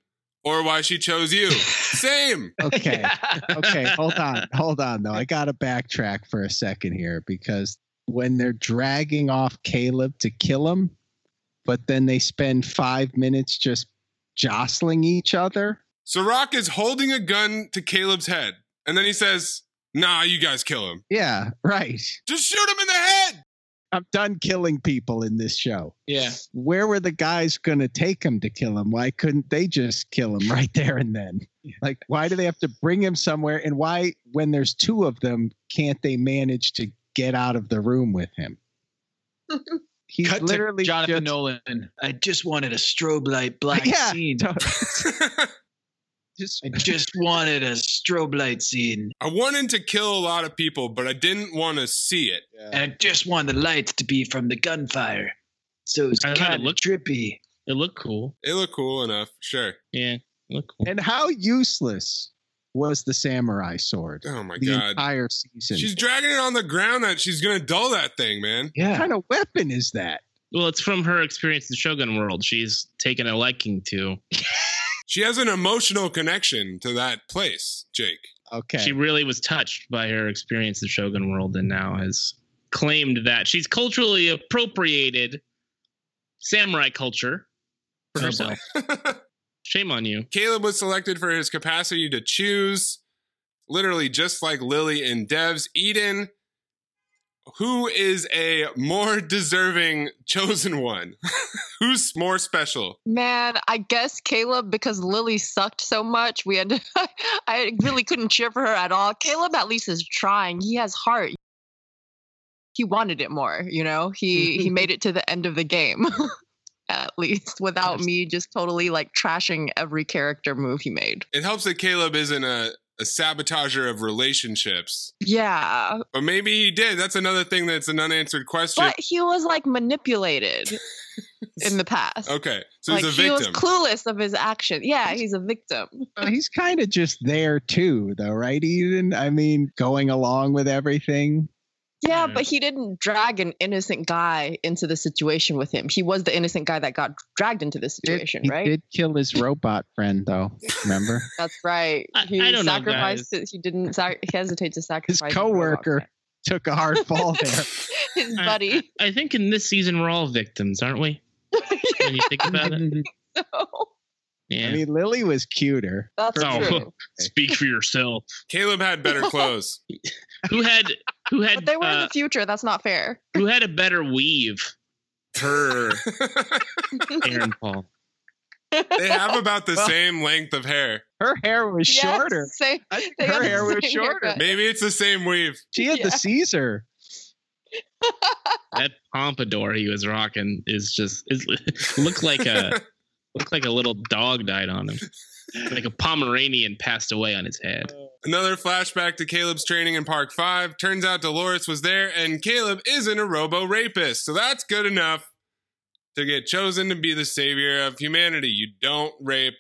or why she chose you. Same. Okay. okay. Hold on. Hold on, though. I got to backtrack for a second here because when they're dragging off Caleb to kill him, but then they spend five minutes just jostling each other. Serac is holding a gun to Caleb's head, and then he says, Nah, you guys kill him. Yeah, right. Just shoot him in the head. I'm done killing people in this show. Yeah. Where were the guys going to take him to kill him? Why couldn't they just kill him right there and then? Like, why do they have to bring him somewhere? And why, when there's two of them, can't they manage to get out of the room with him? He's Cut to literally Jonathan just- Nolan. I just wanted a strobe light black Yeah, scene. Just I just wanted a strobe light scene. I wanted to kill a lot of people, but I didn't want to see it. And I just wanted the lights to be from the gunfire. So it's I kind of looked- trippy. It looked cool. It looked cool enough, sure. Yeah, it looked cool. And how useless was the samurai sword Oh my the god. entire season? She's dragging it on the ground that she's gonna dull that thing, man. what kind of weapon is that? Well, it's from her experience in the Shogun World. She's taken a liking to. She has an emotional connection to that place, Jake. Okay. She really was touched by her experience in the Shogun World and now has claimed that she's culturally appropriated samurai culture for herself. Shame on you. Caleb was selected for his capacity to choose, literally just like Lily and Devs. Eden, who is a more deserving chosen one? Who's more special? Man, I guess Caleb because Lily sucked so much. We had to, I really couldn't cheer for her at all. Caleb at least is trying. He has heart. He wanted it more, you know. He he made it to the end of the game. at least without me just totally like trashing every character move he made. It helps that Caleb isn't a, a sabotager of relationships, Yeah, but maybe he did. That's another thing that's an unanswered question. but he was like manipulated in the past. Okay, so like he's a he was clueless of his action. Yeah, he's a victim. He's kind of just there too, though, right, Eden? I mean, going along with everything. Yeah, Yeah. but he didn't drag an innocent guy into the situation with him. He was the innocent guy that got dragged into the situation, he right? did kill his robot friend, though. Remember? That's right. He I don't know, sacrificed. it- he didn't sac- hesitate to sacrifice His sacrifice coworker took a hard fall there. his buddy. I think in this season we're all victims, aren't we? When you think about it. Yeah. I mean, Lily was cuter. That's Oh, true. speak for yourself. Caleb had better clothes. Who had who had But they were in uh, the future. That's not fair. who had a better weave? Her Aaron Paul. They have about the same length of hair. Her hair was Yes, shorter. same- I think they her have hair was shorter. haircut. Maybe it's the same weave. She had Yeah. the Caesar. that pompadour he was rocking is just is looked like a looked like a little dog died on him. Like a Pomeranian passed away on his head. Another flashback to Caleb's training in Park 5. Turns out Dolores was there, and Caleb isn't a robo rapist. So that's good enough to get chosen to be the savior of humanity. You don't rape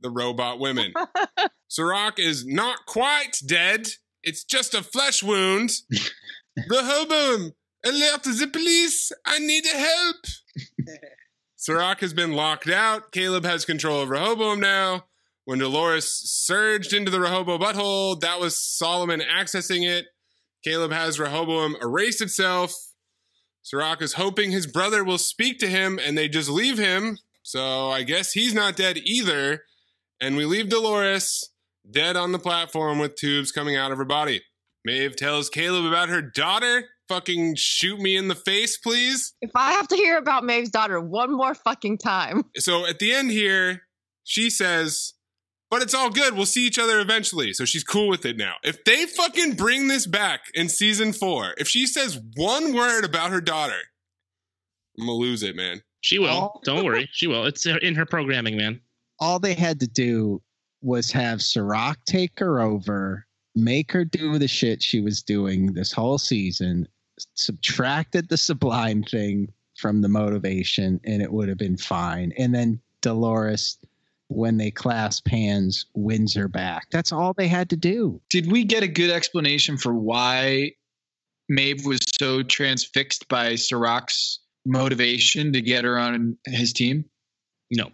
the robot women. Serac is not quite dead, it's just a flesh wound. Rehoboam, alert the police! I need help! Serac has been locked out. Caleb has control of Rehoboam now. When Dolores surged into the Rehoboam butthole, that was Solomon accessing it. Caleb has Rehoboam erase itself. Serac is hoping his brother will speak to him and they just leave him. So I guess he's not dead either. And we leave Dolores dead on the platform with tubes coming out of her body. Maeve tells Caleb about her daughter. Fucking shoot me in the face, please. If I have to hear about Maeve's daughter one more fucking time, So at the end here, she says, but it's all good. We'll see each other eventually. So she's cool with it now. If they fucking bring this back in season four, if she says one word about her daughter, I'm gonna lose it, man. She will. Oh. Don't worry. She will. It's uh, in her programming, man. All they had to do was have Serac take her over, make her do the shit she was doing this whole season, subtracted the sublime thing from the motivation, and it would have been fine. And then Dolores, when they clasp hands, wins her back. That's all they had to do. Did we get a good explanation for why Maeve was so transfixed by Serac's motivation to get her on his team? No.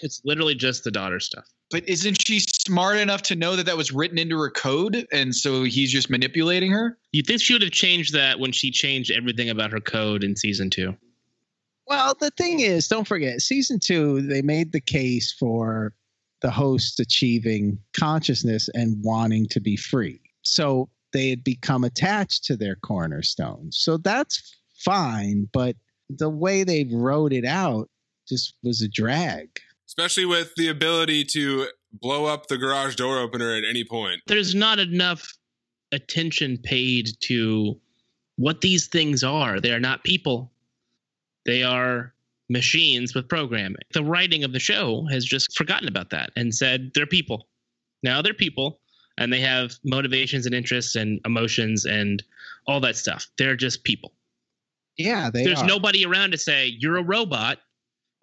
It's literally just the daughter stuff. But isn't she smart enough to know that that was written into her code, and so he's just manipulating her? You think she would have changed that when she changed everything about her code in season two? Well, the thing is, don't forget, season two, they made the case for the host achieving consciousness and wanting to be free. So they had become attached to their cornerstones. So that's fine, but the way they wrote it out just was a drag. Especially with the ability to blow up the garage door opener at any point. There's not enough attention paid to what these things are. They are not people. They are machines with programming. The writing of the show has just forgotten about that and said they're people. Now they're people and they have motivations and interests and emotions and all that stuff. They're just people. Yeah, they There's are. nobody around to say you're a robot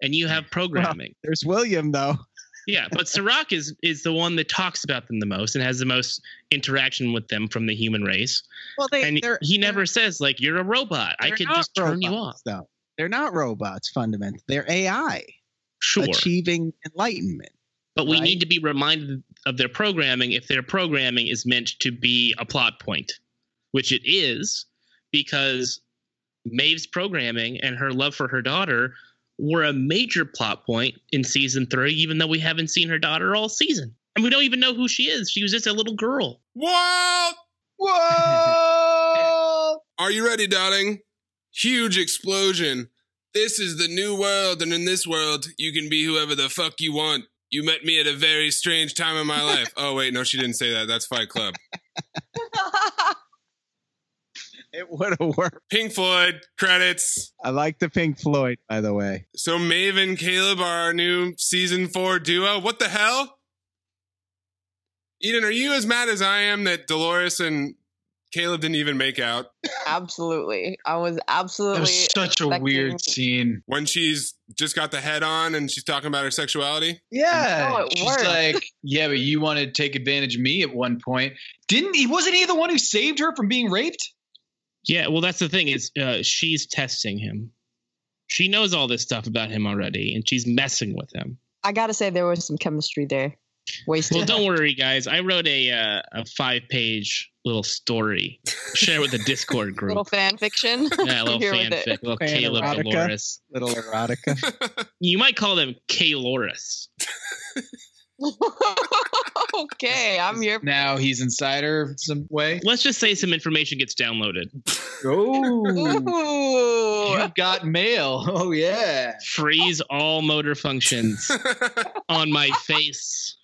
and you have programming. There's William though. Yeah, but Serac is is the one that talks about them the most and has the most interaction with them from the human race. Well, they and he never says like you're a robot. I they're could just turn you off. robots, Though they're not robots fundamentally. They're AI Sure, achieving enlightenment. but we right? need to be reminded of their programming if their programming is meant to be a plot point, which it is, because Maeve's programming and her love for her daughter were a major plot point in season three, even though we haven't seen her daughter all season. And we don't even know who she is. She was just a little girl. What? Whoa! Are you ready, darling? Huge explosion. This is the new world, and in this world, you can be whoever the fuck you want. You met me at a very strange time in my life. Oh, wait, no, she didn't say that. That's Fight Club. It would have worked. Pink Floyd, credits. I like the Pink Floyd, by the way. So Maeve and Caleb are our new season four duo. What the hell? Eden, are you as mad as I am that Dolores and Caleb didn't even make out? absolutely. I was absolutely. That was such a weird scene. When she's just got the head on and she's talking about her sexuality? Yeah, No, she's worked. like, yeah, but you want to take advantage of me at one point, didn't he? Wasn't he the one who saved her from being raped? Yeah, well, that's the thing is uh, she's testing him. She knows all this stuff about him already, and she's messing with him. I gotta say there was some chemistry there. Wasted. Well, don't worry, guys. I wrote a uh, a five page little story, share with the Discord group. little fan fiction. yeah, a little Here with fanfic, little Fan Caleb erotica. Dolores. Little erotica. You might call them Kaloris. okay, I'm here. Now he's insider some way. Let's just say some information gets downloaded. Oh, Ooh. you got mail. Oh yeah. Freeze all motor functions on my face.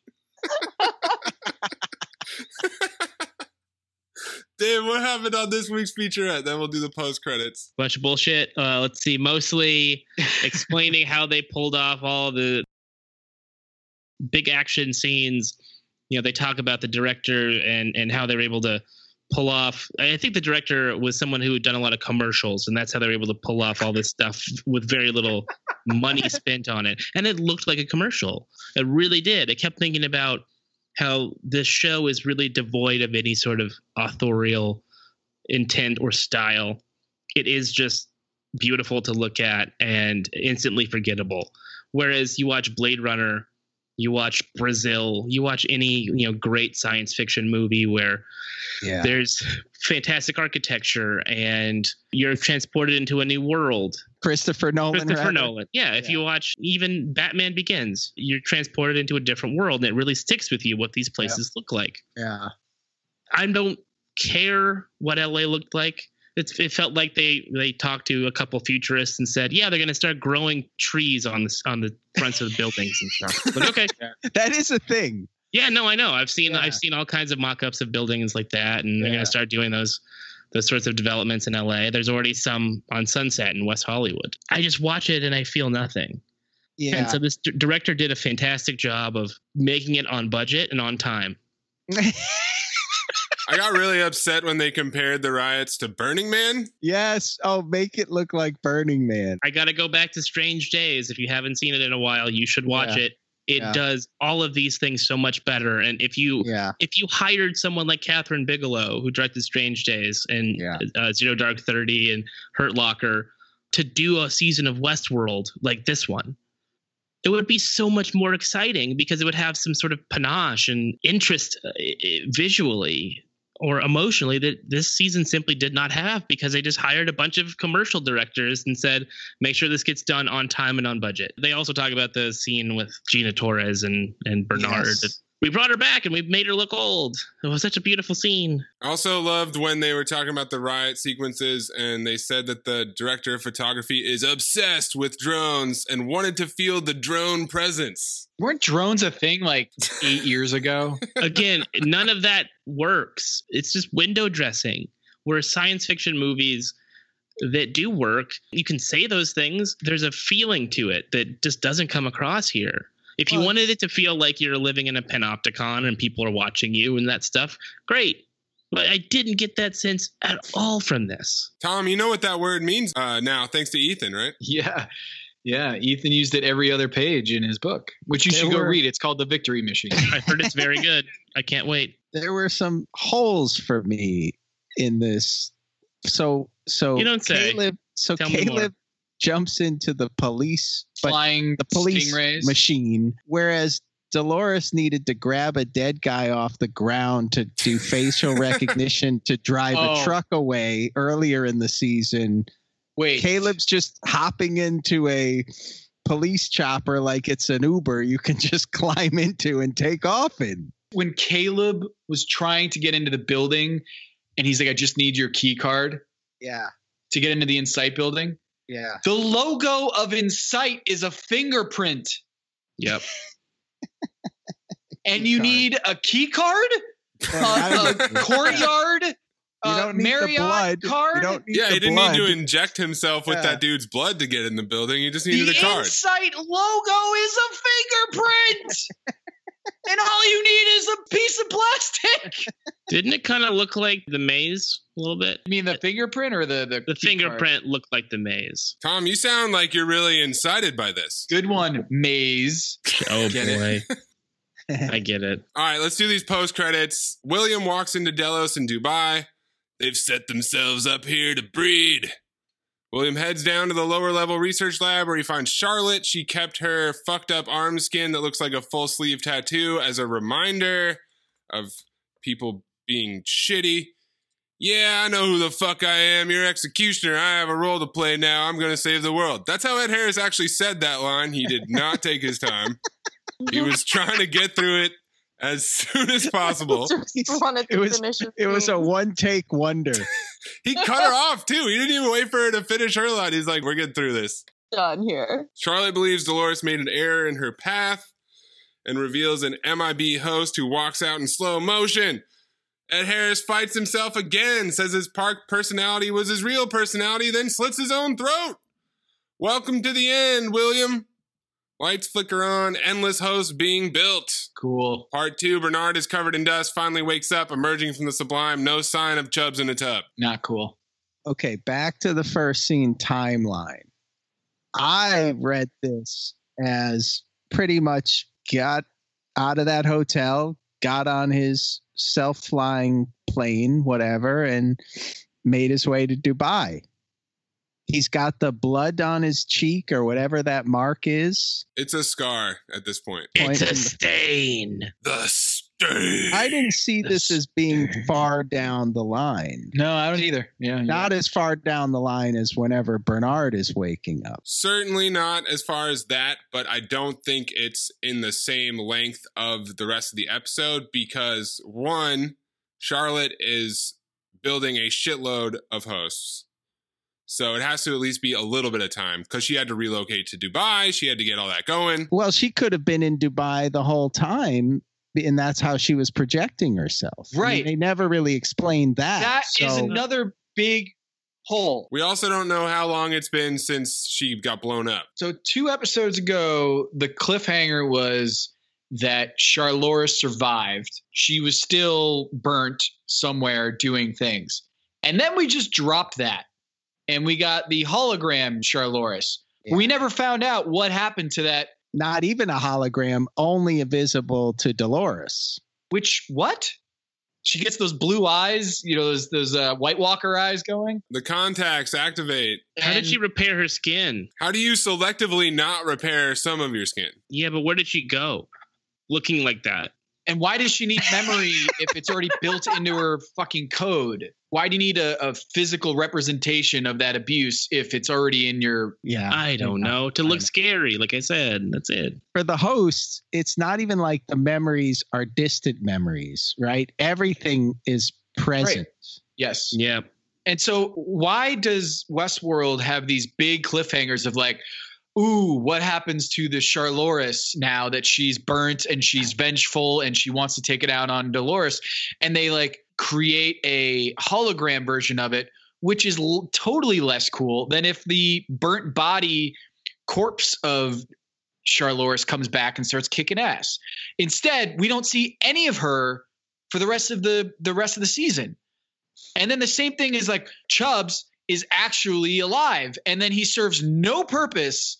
Dave, what happened on this week's featurette? Then we'll do the post credits. Bunch of bullshit. Uh, let's see. Mostly explaining how they pulled off all the big action scenes. You know, they talk about the director and and how they were able to pull off. I think the director was someone who had done a lot of commercials, and that's how they were able to pull off all this stuff with very little money spent on it. And it looked like a commercial. It really did. I kept thinking about how this show is really devoid of any sort of authorial intent or style. It is just beautiful to look at and instantly forgettable. Whereas you watch Blade Runner, you watch Brazil, you watch any you know great science fiction movie where Yeah. there's fantastic architecture and you're transported into a new world. Christopher Nolan. Christopher rather. Nolan. Yeah, if you watch even Batman Begins, you're transported into a different world and it really sticks with you what these places look like. Yeah. I don't care what LA looked like. It's, it felt like they they talked to a couple futurists and said, "Yeah, they're going to start growing trees on the on the fronts of the buildings and stuff." Like, okay, That is a thing. yeah, no, I know. I've seen Yeah. I've seen all kinds of mock-ups of buildings like that, and they're going to start doing those those sorts of developments in LA. There's already some on Sunset in West Hollywood. I just watch it and I feel nothing. Yeah. And so this d- director did a fantastic job of making it on budget and on time. I got really upset when they compared the riots to Burning Man. yes. Oh, make it look like Burning Man. I got to go back to Strange Days. If you haven't seen it in a while, you should watch Yeah. it. It Yeah. does all of these things so much better. And if you Yeah. if you hired someone like Kathryn Bigelow, who directed Strange Days and Yeah. uh, Zero Dark Thirty and Hurt Locker, to do a season of Westworld like this one, it would be so much more exciting because it would have some sort of panache and interest uh, visually or emotionally that this season simply did not have because they just hired a bunch of commercial directors and said, make sure this gets done on time and on budget. They also talk about the scene with Gina Torres and, and Bernard. Yes. That We brought her back and we made her look old. It was such a beautiful scene. I also loved when they were talking about the riot sequences and they said that the director of photography is obsessed with drones and wanted to feel the drone presence. Weren't drones a thing like eight years ago? Again, none of that works. It's just window dressing. Where science fiction movies that do work, you can say those things. There's a feeling to it that just doesn't come across here. If you Well, wanted it to feel like you're living in a panopticon and people are watching you and that stuff, great. But I didn't get that sense at all from this. Tom, you know what that word means uh, now, thanks to Ethan, right? Yeah. Yeah. Ethan used it every other page in his book, which you There should go were- read. It's called The Victory Machine. I heard it's very good. I can't wait. There were some holes for me in this. So so You don't say. Caleb so Tell me more. Caleb jumps into the police Flying the police stingrays. machine, whereas Dolores needed to grab a dead guy off the ground to do facial recognition to drive Oh. a truck away earlier in the season. Wait. Caleb's just hopping into a police chopper like it's an Uber you can just climb into and take off in. when Caleb was trying to get into the building and he's like, I just need your key card Yeah. to get into the Incite building. Yeah. The logo of Incite is a fingerprint. Yep. And you card. need a key card, Well, a, uh, a courtyard, You don't need the Marriott blood. card. You don't need Yeah, the he didn't blood. need to inject himself with Yeah. that dude's blood to get in the building. He just the needed a card. Incite logo is a fingerprint. and all you need is a piece of plastic. Didn't it kind of look like the maze a little bit? You mean the fingerprint or the the, The key card? fingerprint looked like the maze. Tom, you sound like you're really incited by this. Good one, Maze. Oh Get boy. I get it. All right, let's do these post credits. William walks into Delos in Dubai. They've set themselves up here to breed. William heads down to the lower level research lab where he finds Charlotte. She kept her fucked up arm skin that looks like a full sleeve tattoo as a reminder of people being shitty. Yeah, I know who the fuck I am. You're executioner. I have a role to play now. I'm going to save the world. That's how Ed Harris actually said that line. He did not take his time. He was trying to get through it as soon as possible. Wanted to It was finish it was a one take wonder. he cut her off too. He didn't even wait for her to finish her line. He's like, "We're getting through this." done here. Charlotte believes Dolores made an error in her path and reveals an MIB host who walks out in slow motion. Ed Harris fights himself again, says his park personality was his real personality, then slits his own throat. Welcome to the end, William. Lights flicker on, endless host being built. Cool. Part two Bernard is covered in dust, finally wakes up, emerging from the sublime, no sign of Chubbs in a tub. Not cool. Okay, back to the first scene timeline. I read this as pretty much got out of that hotel, got on his self flying plane, whatever, and made his way to Dubai. He's got the blood on his cheek or whatever that mark is. It's a scar at this point. It's a stain. The stain. I didn't see this as being far down the line. No, I don't either. Yeah. Not as far down the line as whenever Bernard is waking up. Certainly not as far as that, but I don't think it's in the same length of the rest of the episode because one, Charlotte is building a shitload of hosts. So it has to at least be a little bit of time because she had to relocate to Dubai. She had to get all that going. Well, she could have been in Dubai the whole time, and that's how she was projecting herself. I mean, Right. they never really explained that. That is so- another big hole. We also don't know how long it's been since she got blown up. So two episodes ago, the cliffhanger was that Charlora survived. She was still burnt somewhere doing things. And then we just dropped that. And we got the hologram Charloris. We never found out what happened to that. Not even a hologram, only visible to Dolores. Which what? She gets those blue eyes, you know, those those uh, White Walker eyes going. The contacts activate. How did she repair her skin? How do you selectively not repair some of your skin? Yeah, but where did she go? Looking like that. And why does she need memory if it's already built into her fucking code? Why do you need a, a physical representation of that abuse if it's already in your? Yeah. I don't know. To look scary, like I said. That's it. For the hosts, it's not even like the memories are distant memories, right? Everything is present. Yes. Yeah. And so, why does Westworld have these big cliffhangers of like, ooh, what happens to the Charloris now that she's burnt and she's vengeful and she wants to take it out on Dolores? And they like create a hologram version of it, which is l- totally less cool than if the burnt body corpse of Charloris comes back and starts kicking ass. Instead, we don't see any of her for the rest of the the rest of the season. And then the same thing is like Chubbs is actually alive, and then he serves no purpose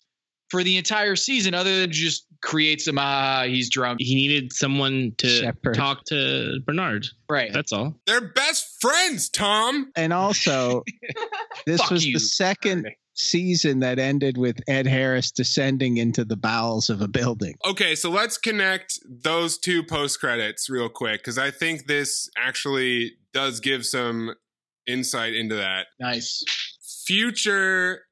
for the entire season other than just create some ah he's drunk. He needed someone to Shepherd. talk to Bernard. Right. That's all. They're best friends, Tom. And also, this was you. the second season that ended with Ed Harris descending into the bowels of a building. Okay, so let's connect those two post credits real quick because I think this actually does give some insight into that. Nice. Future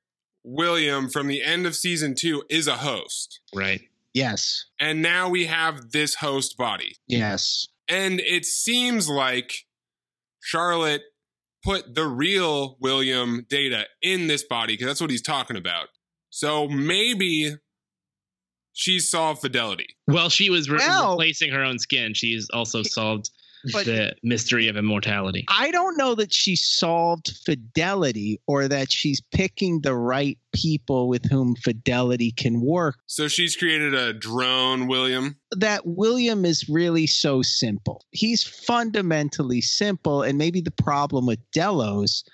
William from the end of season two is a host. Right. Yes. And now we have this host body. Yes. And it seems like Charlotte put the real William data in this body because that's what he's talking about. So maybe she solved fidelity. Well, she was re- Well- replacing her own skin. She's also solved But- the mystery of immortality. I don't know that she solved fidelity or that she's picking the right people with whom fidelity can work. So she's created a drone William. That William is really so simple. He's fundamentally simple. And maybe the problem with Delos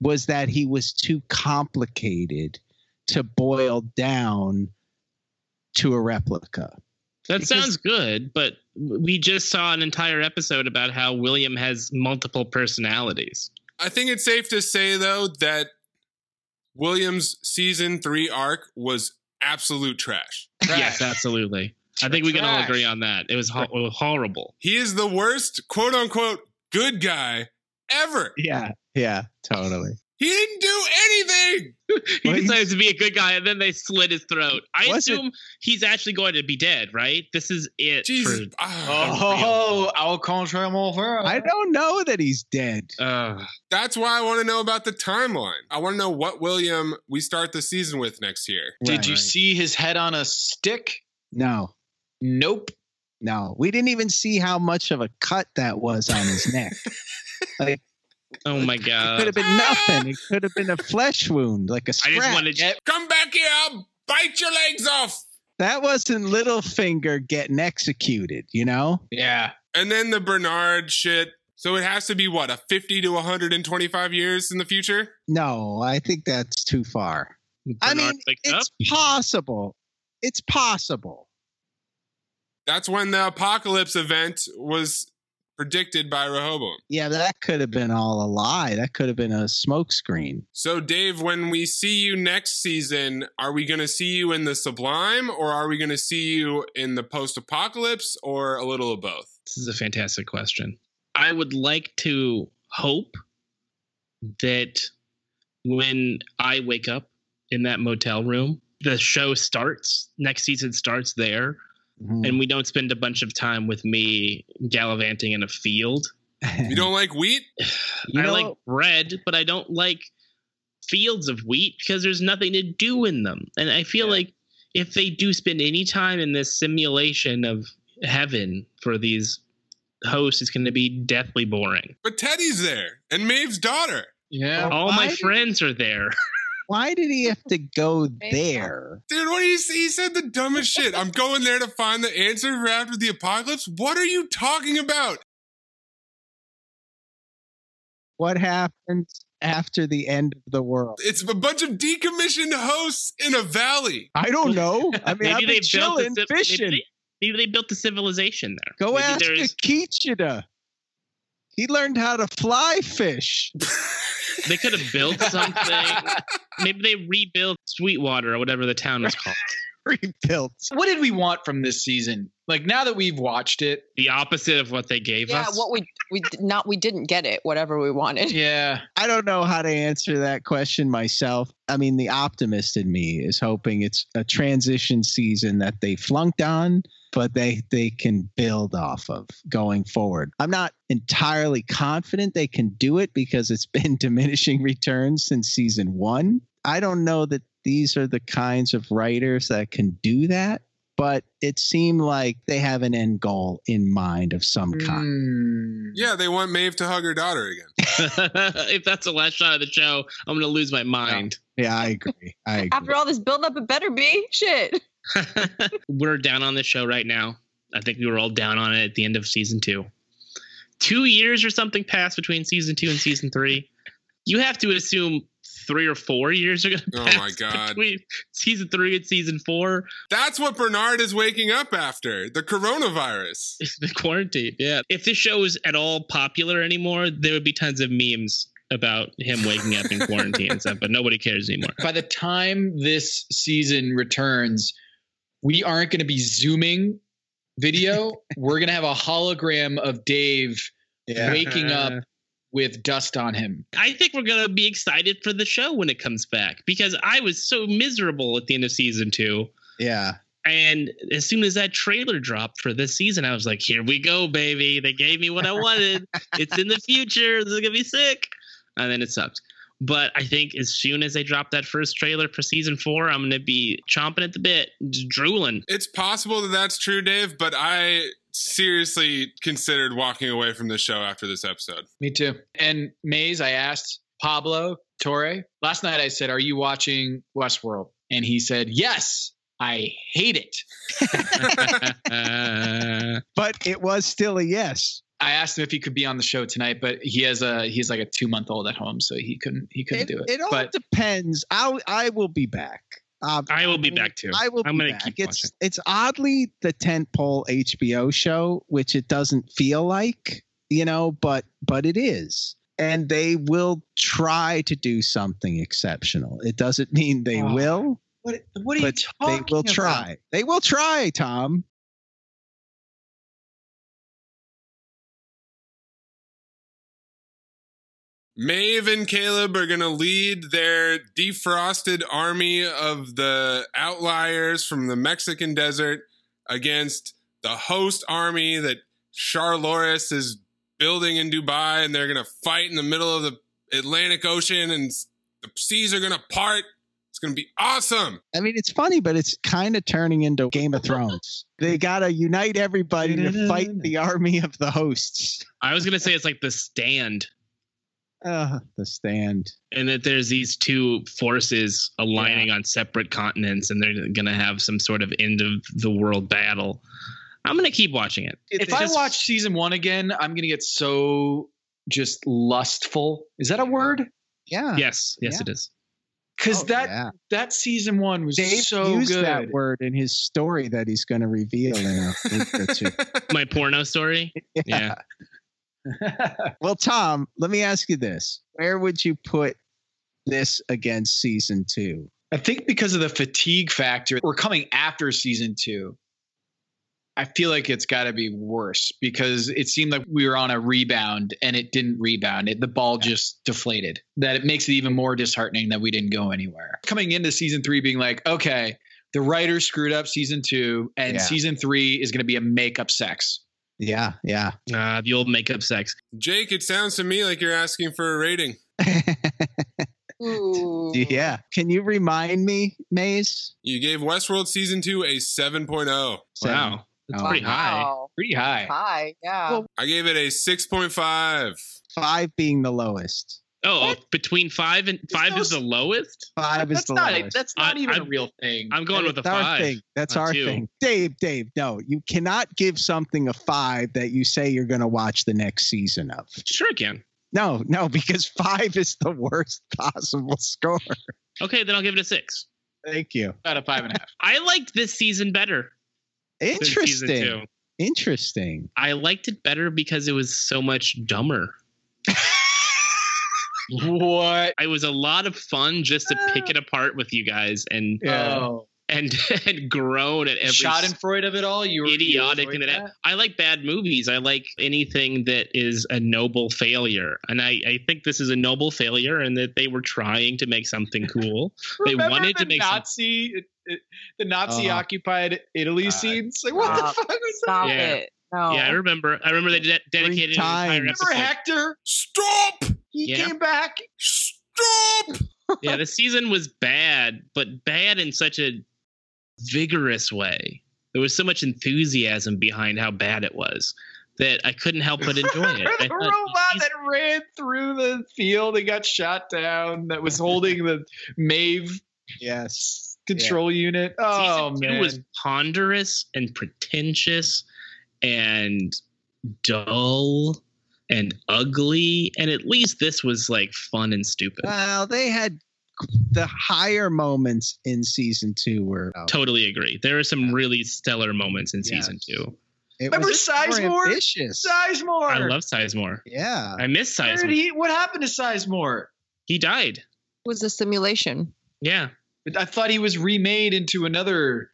was that he was too complicated to boil down to a replica. That Because- sounds good, but we just saw an entire episode about how William has multiple personalities. I think it's safe to say though that Williams season three arc was absolute trash. Yes, absolutely. I think we can all agree on that. It was ho- it was horrible. He is the worst quote unquote good guy ever. Yeah. Yeah, totally. He didn't do anything. he Well, decides to be a good guy, and then they slit his throat. I Was it- assume he's actually going to be dead, right? This is it. Jesus. For, Ah. Oh, au contraire, mon frère. I don't know that he's dead. uh, That's why I want to know about the timeline. I want to know what William we start the season with next year. Did you Right. see his head on a stick? No, Nope. no. We didn't even see how much of a cut that was on his neck. Like oh my god! it could have been nothing. It could have been a flesh wound, like a I scratch. just wanted. Come back here. I'll bite your legs off. That wasn't Littlefinger getting executed, you know? Yeah. And then the Bernard shit. So it has to be what, a 50 to 125 years in the future? No, I think that's too far. I mean, wakes up. it's possible. It's possible. That's when the apocalypse event was predicted by Rehoboam. Yeah, that could have been all a lie. That could have been a smokescreen. So, Dave, when we see you next season, are we going to see you in the Sublime or are we going to see you in the post apocalypse or a little of both? This is a fantastic question. I would like to hope that when I wake up in that motel room, the show starts, next season starts there, Mhm. and we don't spend a bunch of time with me gallivanting in a field. You don't like wheat? You I know- like bread, but I don't like fields of wheat because there's nothing to do in them. And I feel like if they do spend any time in this simulation of heaven for these hosts, it's going to be deathly boring. But Teddy's there and Maeve's daughter. Yeah. All why my friends are there. Why did he have to go there? Dude, what do you say? He said the dumbest shit. I'm going there to find the answer for after the apocalypse. What are you talking about? What happens after the end of the world? It's a bunch of decommissioned hosts in a valley. I don't know. I mean, I've been built a chilling, civ- fishing. Maybe they, maybe they built a civilization there. Go maybe ask there's- Akecheta. He learned how to fly fish. They could have built something. maybe they rebuilt Sweetwater or whatever the town was called. Rebuilt. What did we want from this season? Like now that we've watched it. The opposite of what they gave Yeah, us. Yeah, what we we not we didn't get it. Whatever we wanted. Yeah. I don't know how to answer that question myself. I mean, the optimist in me is hoping it's a transition season that they flunked on, but they they can build off of going forward. I'm not entirely confident they can do it because it's been diminishing returns since season 1. I don't know that these are the kinds of writers that can do that, but it seemed like they have an end goal in mind of some kind. Hmm. Yeah, they want Maeve to hug her daughter again. if that's the last shot of the show, I'm going to lose my mind. Yeah, I agree. I agree. After all this buildup, it better be shit. we're down on the show right now. I think we were all down on it at the end of season two. Two years or something passed between season two and season three. You have to assume three or four years are going to Oh pass my God. between season three and season four. That's what Bernard is waking up after the coronavirus. the quarantine. Yeah. If this show is at all popular anymore, there would be tons of memes about him waking up in quarantine and stuff, but nobody cares anymore. By the time this season returns, we aren't going to be zooming video. We're going to have a hologram of Dave Yeah. waking up with dust on him. I think we're gonna be excited for the show when it comes back because I was so miserable at the end of season two. Yeah. And as soon as that trailer dropped for this season, I was like, "Here we go, baby! They gave me what I wanted. it's in the future. This is gonna be sick." And then it sucked. But I think as soon as they drop that first trailer for season four, I'm gonna be chomping at the bit, just drooling. It's possible that that's true, Dave, but I seriously considered walking away from the show after this episode. Me too. And Maze, I asked Pablo Torre last night. I said, "Are you watching Westworld?" And he said, "Yes." I hate it. But it was still a yes. I asked him if he could be on the show tonight, but he has a he's like a two month old at home, so he couldn't he couldn't It, do it. it all but depends. I'll, I will be back. Um, I will be back too. I will I'm be gonna back. keep it's watching. it's oddly the tentpole HBO show, which it doesn't feel like, you know, but but it is. And they will try to do something exceptional. It doesn't mean they Oh, will, what what are you but they will try. They will try, Tom. Maeve and Caleb are going to lead their defrosted army of the outliers from the Mexican desert against the host army that Charlores is building in Dubai, and they're going to fight in the middle of the Atlantic Ocean, and the seas are going to part. It's going to be awesome. I mean, it's funny, but it's kind of turning into Game of Thrones. They got to unite everybody to fight the army of the hosts. I was gonna say it's like the stand, Uh, the stand. and that there's these two forces aligning on separate continents, and they're gonna have some sort of end of the world battle. I'm gonna keep watching it. if I watch season one again, I'm gonna get so just lustful. Is that a word? Yeah. Yes, yes, Yeah. it is. Because Oh, that yeah. that season one was Dave so used good. that word in his story that he's going to reveal in a week or two. My porno story. Yeah. well, Tom, let me ask you this: Where would you put this against season two? I think because of the fatigue factor, we're coming after season two. I feel like it's got to be worse because it seemed like we were on a rebound and it didn't rebound. It, the ball just deflated. That it makes it even more disheartening that we didn't go anywhere. Coming into season three, being like, okay, the writers screwed up season two, and Yeah. season three is going to be a makeup sex. Yeah, yeah. Uh, the old makeup sex. Jake, it sounds to me like you're asking for a rating. Yeah. Can you remind me, Maze? You gave Westworld season two a oh. 7.0. Wow. That's Oh, pretty high. Pretty high. Hi. Yeah. I gave it a 6.5. Five being the lowest. Oh, between five and five is the lowest. Five is That's the not. lowest. That's not I- even I'm- a real thing. I'm going with a That's our five. thing. That's our two. thing. Dave, Dave, no, you cannot give something a five that you say you're going to watch the next season of. Sure, can. No, no, because five is the worst possible score. Okay, then I'll give it a six. Thank you. Out of five and a half. I liked this season better. than season Interesting. two. Interesting. I liked it better because it was so much dumber. What? It was a lot of fun just to pick it apart with you guys and Oh. and and groan at every Schadenfreude of it all. You were idiotic enjoyed that, that? I like bad movies. I like anything that is a noble failure, and I, I think this is a noble failure, and that they were trying to make something cool. they wanted the to make some, Nazi, it- it- the Nazi Uh-huh. occupied Italy scenes. Like, what Stop. the fuck was that? Stop Yeah. it. No. yeah, I remember. I remember they de- dedicated an entire times. Remember. Hector? Stop! He Yeah. came back. Stop! yeah, the season was bad, but bad in such a vigorous way. There was so much enthusiasm behind how bad it was that I couldn't help but enjoy it. The thought robot that ran through the field and got shot down. That was holding the Maeve Yes. control unit. Oh season two man, was ponderous and pretentious and dull and ugly, and at least this was like fun and stupid. Well, they had the higher moments in season two were Totally agree. There are some really stellar moments in season two. It Remember was more Sizemore? ambitious. Sizemore. I love Sizemore. Yeah. I miss Where Sizemore. he- what happened to Sizemore? He died. It was a simulation. Yeah. I thought he was remade into another.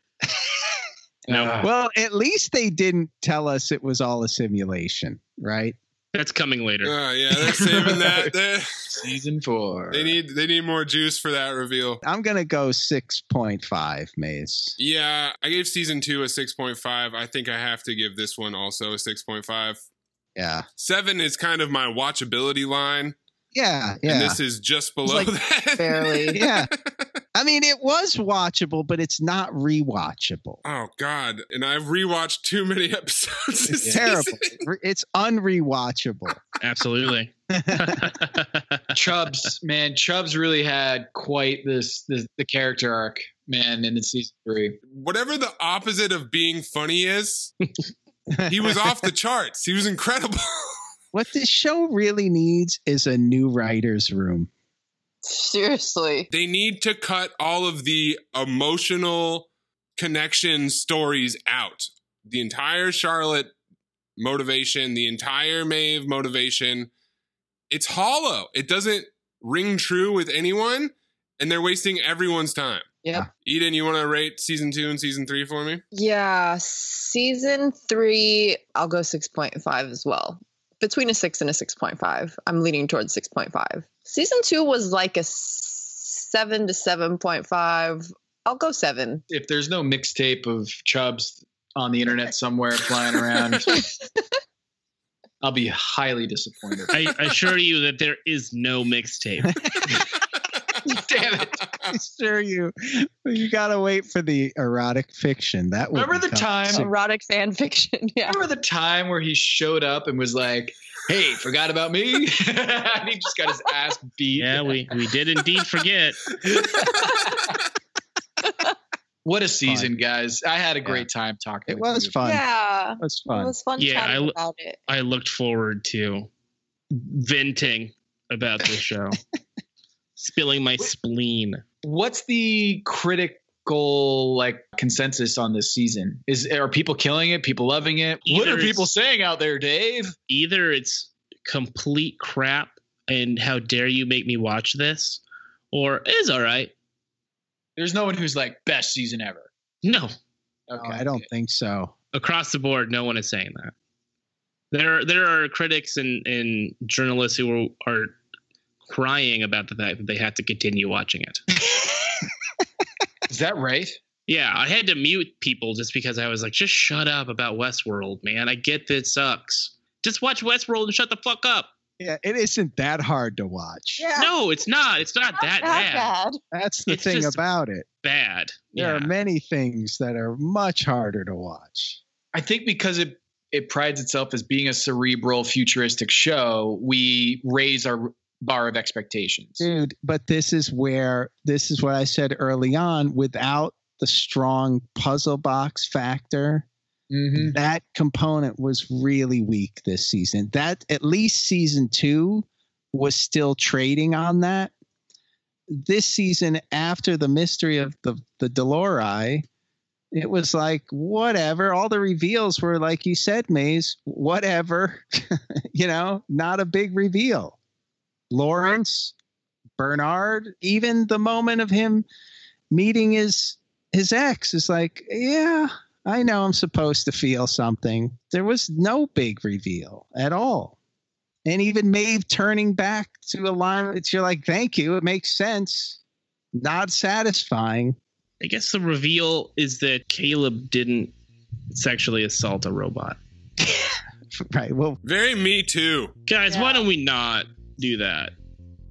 No. Well, at least they didn't tell us it was all a simulation, right? That's coming later. Uh, yeah, they're saving that. They're- season four. they need they need more juice for that reveal. I'm gonna go six point five, Maze. Yeah, I gave season two a 6.5. I think I have to give this one also a 6.5. Yeah. Seven is kind of my watchability line, Yeah, and yeah. this is just below like that. Barely. yeah. I mean, it was watchable, but it's not rewatchable. Oh God! And I've rewatched too many episodes. this It's terrible. season. It's unrewatchable. Absolutely. Chubbs, man, Chubbs really had quite this, this the character arc, man, in the season three. Whatever the opposite of being funny is, he was off the charts. He was incredible. What this show really needs is a new writer's room. Seriously. they need to cut all of the emotional connection stories out. The entire Charlotte motivation, the entire Maeve motivation, it's hollow. It doesn't ring true with anyone, and they're wasting everyone's time. Yeah. Eden, you want to rate season two and season three for me? Yeah. Season three, I'll go 6.5 as well. between a six and a 6.5. I'm leaning towards 6.5. Season two was like a seven to 7.5. I'll go seven. If there's no mixtape of Chubs on the internet somewhere flying around, I'll be highly disappointed. I assure you that there is no mixtape. Damn it. I assure you, you gotta wait for the erotic fiction. That will Remember the time- sig- Erotic fan fiction. Yeah. Remember the time where he showed up and was like, "Hey, forgot about me?" and he just got his ass beat. Yeah, we, we did indeed forget. What a season, guys! I had a great time talking. It was you. fun. Yeah. It was fun. It fun. was fun Yeah, chatting I l- about it. I looked forward to venting about this show, spilling my spleen. What's the critical like consensus on this season? Is are people killing it? People loving it? what are people saying out there, Dave? Either it's complete crap and how dare you make me watch this, or it's all right. There's no one who's like best season ever. No, No, uh, I don't think so. across the board, no one is saying that. There, there are critics and, and journalists who are, are crying about the fact that they have to continue watching it. Is that right? Yeah, I had to mute people just because I was like, just shut up about Westworld, man. I get that it sucks. Just watch Westworld and shut the fuck up. Yeah, it isn't that hard to watch. No, it's not. It's not, that, bad. That's the It's thing just about it. Bad. There Yeah. are many things that are much harder to watch. I think because it it prides itself as being a cerebral, futuristic show, we raise our bar of expectations. Dude, but this is where this is what I said early on without the strong puzzle box factor. Mm-hmm. That component was really weak this season. That at least season 2 was still trading on that. This season after the mystery of the the Delori, it was like whatever. All the reveals were like you said, Maze, whatever. you know, not a big reveal. Lawrence, Bernard, even the moment of him meeting his his ex is like, yeah, I know I'm supposed to feel something. There was no big reveal at all. And even Maeve turning back to a line that you're like, thank you, it makes sense. Not satisfying. I guess the reveal is that Caleb didn't sexually assault a robot. Right. Well, Very me too. Guys, why don't we not do that?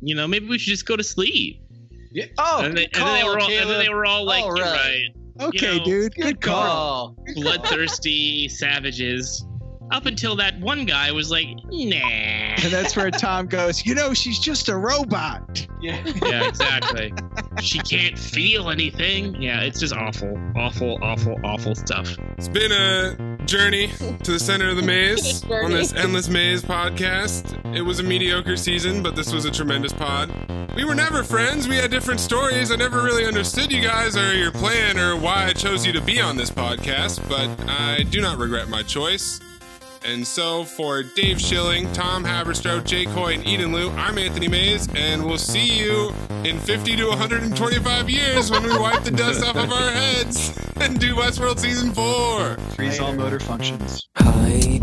You know, maybe we should just go to sleep. Yeah. Oh, and, they, good and then they call, were all, and then they were all like, All "You're right. right." okay, You know, dude. Good call. bloodthirsty savages. Up until that one guy was like, nah. And that's where Tom goes, you know, she's just a robot. Yeah. Yeah, exactly. she can't feel anything. Yeah, it's just awful, awful, awful, awful stuff. It's been a journey to the center of the maze on this Endless Maze podcast. It was a mediocre season, but this was a tremendous pod. We were never friends. We had different stories. I never really understood you guys or your plan or why I chose you to be on this podcast, but I do not regret my choice. And so, for Dave Schilling, Tom Haberstroh, Jake Hoy, and Eden Liu, I'm Anthony Mays, and we'll see you in 50 to 125 years when we wipe the dust off of our heads and do Westworld Season 4. Freeze all motor functions. Hi.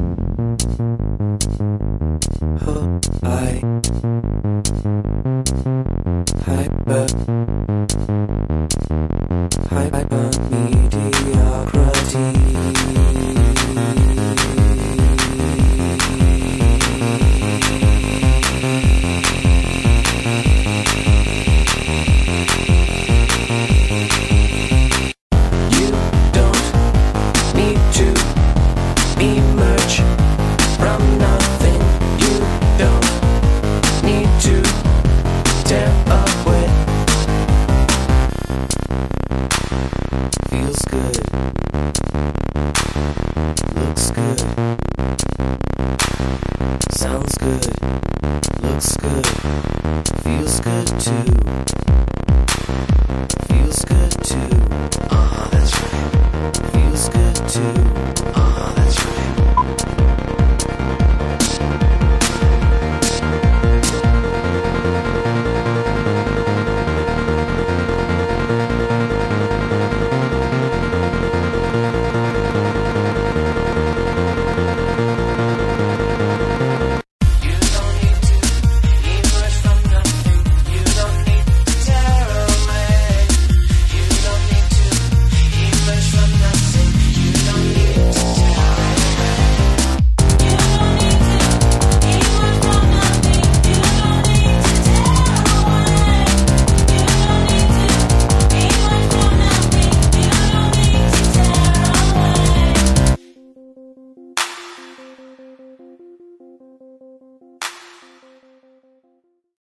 Huh,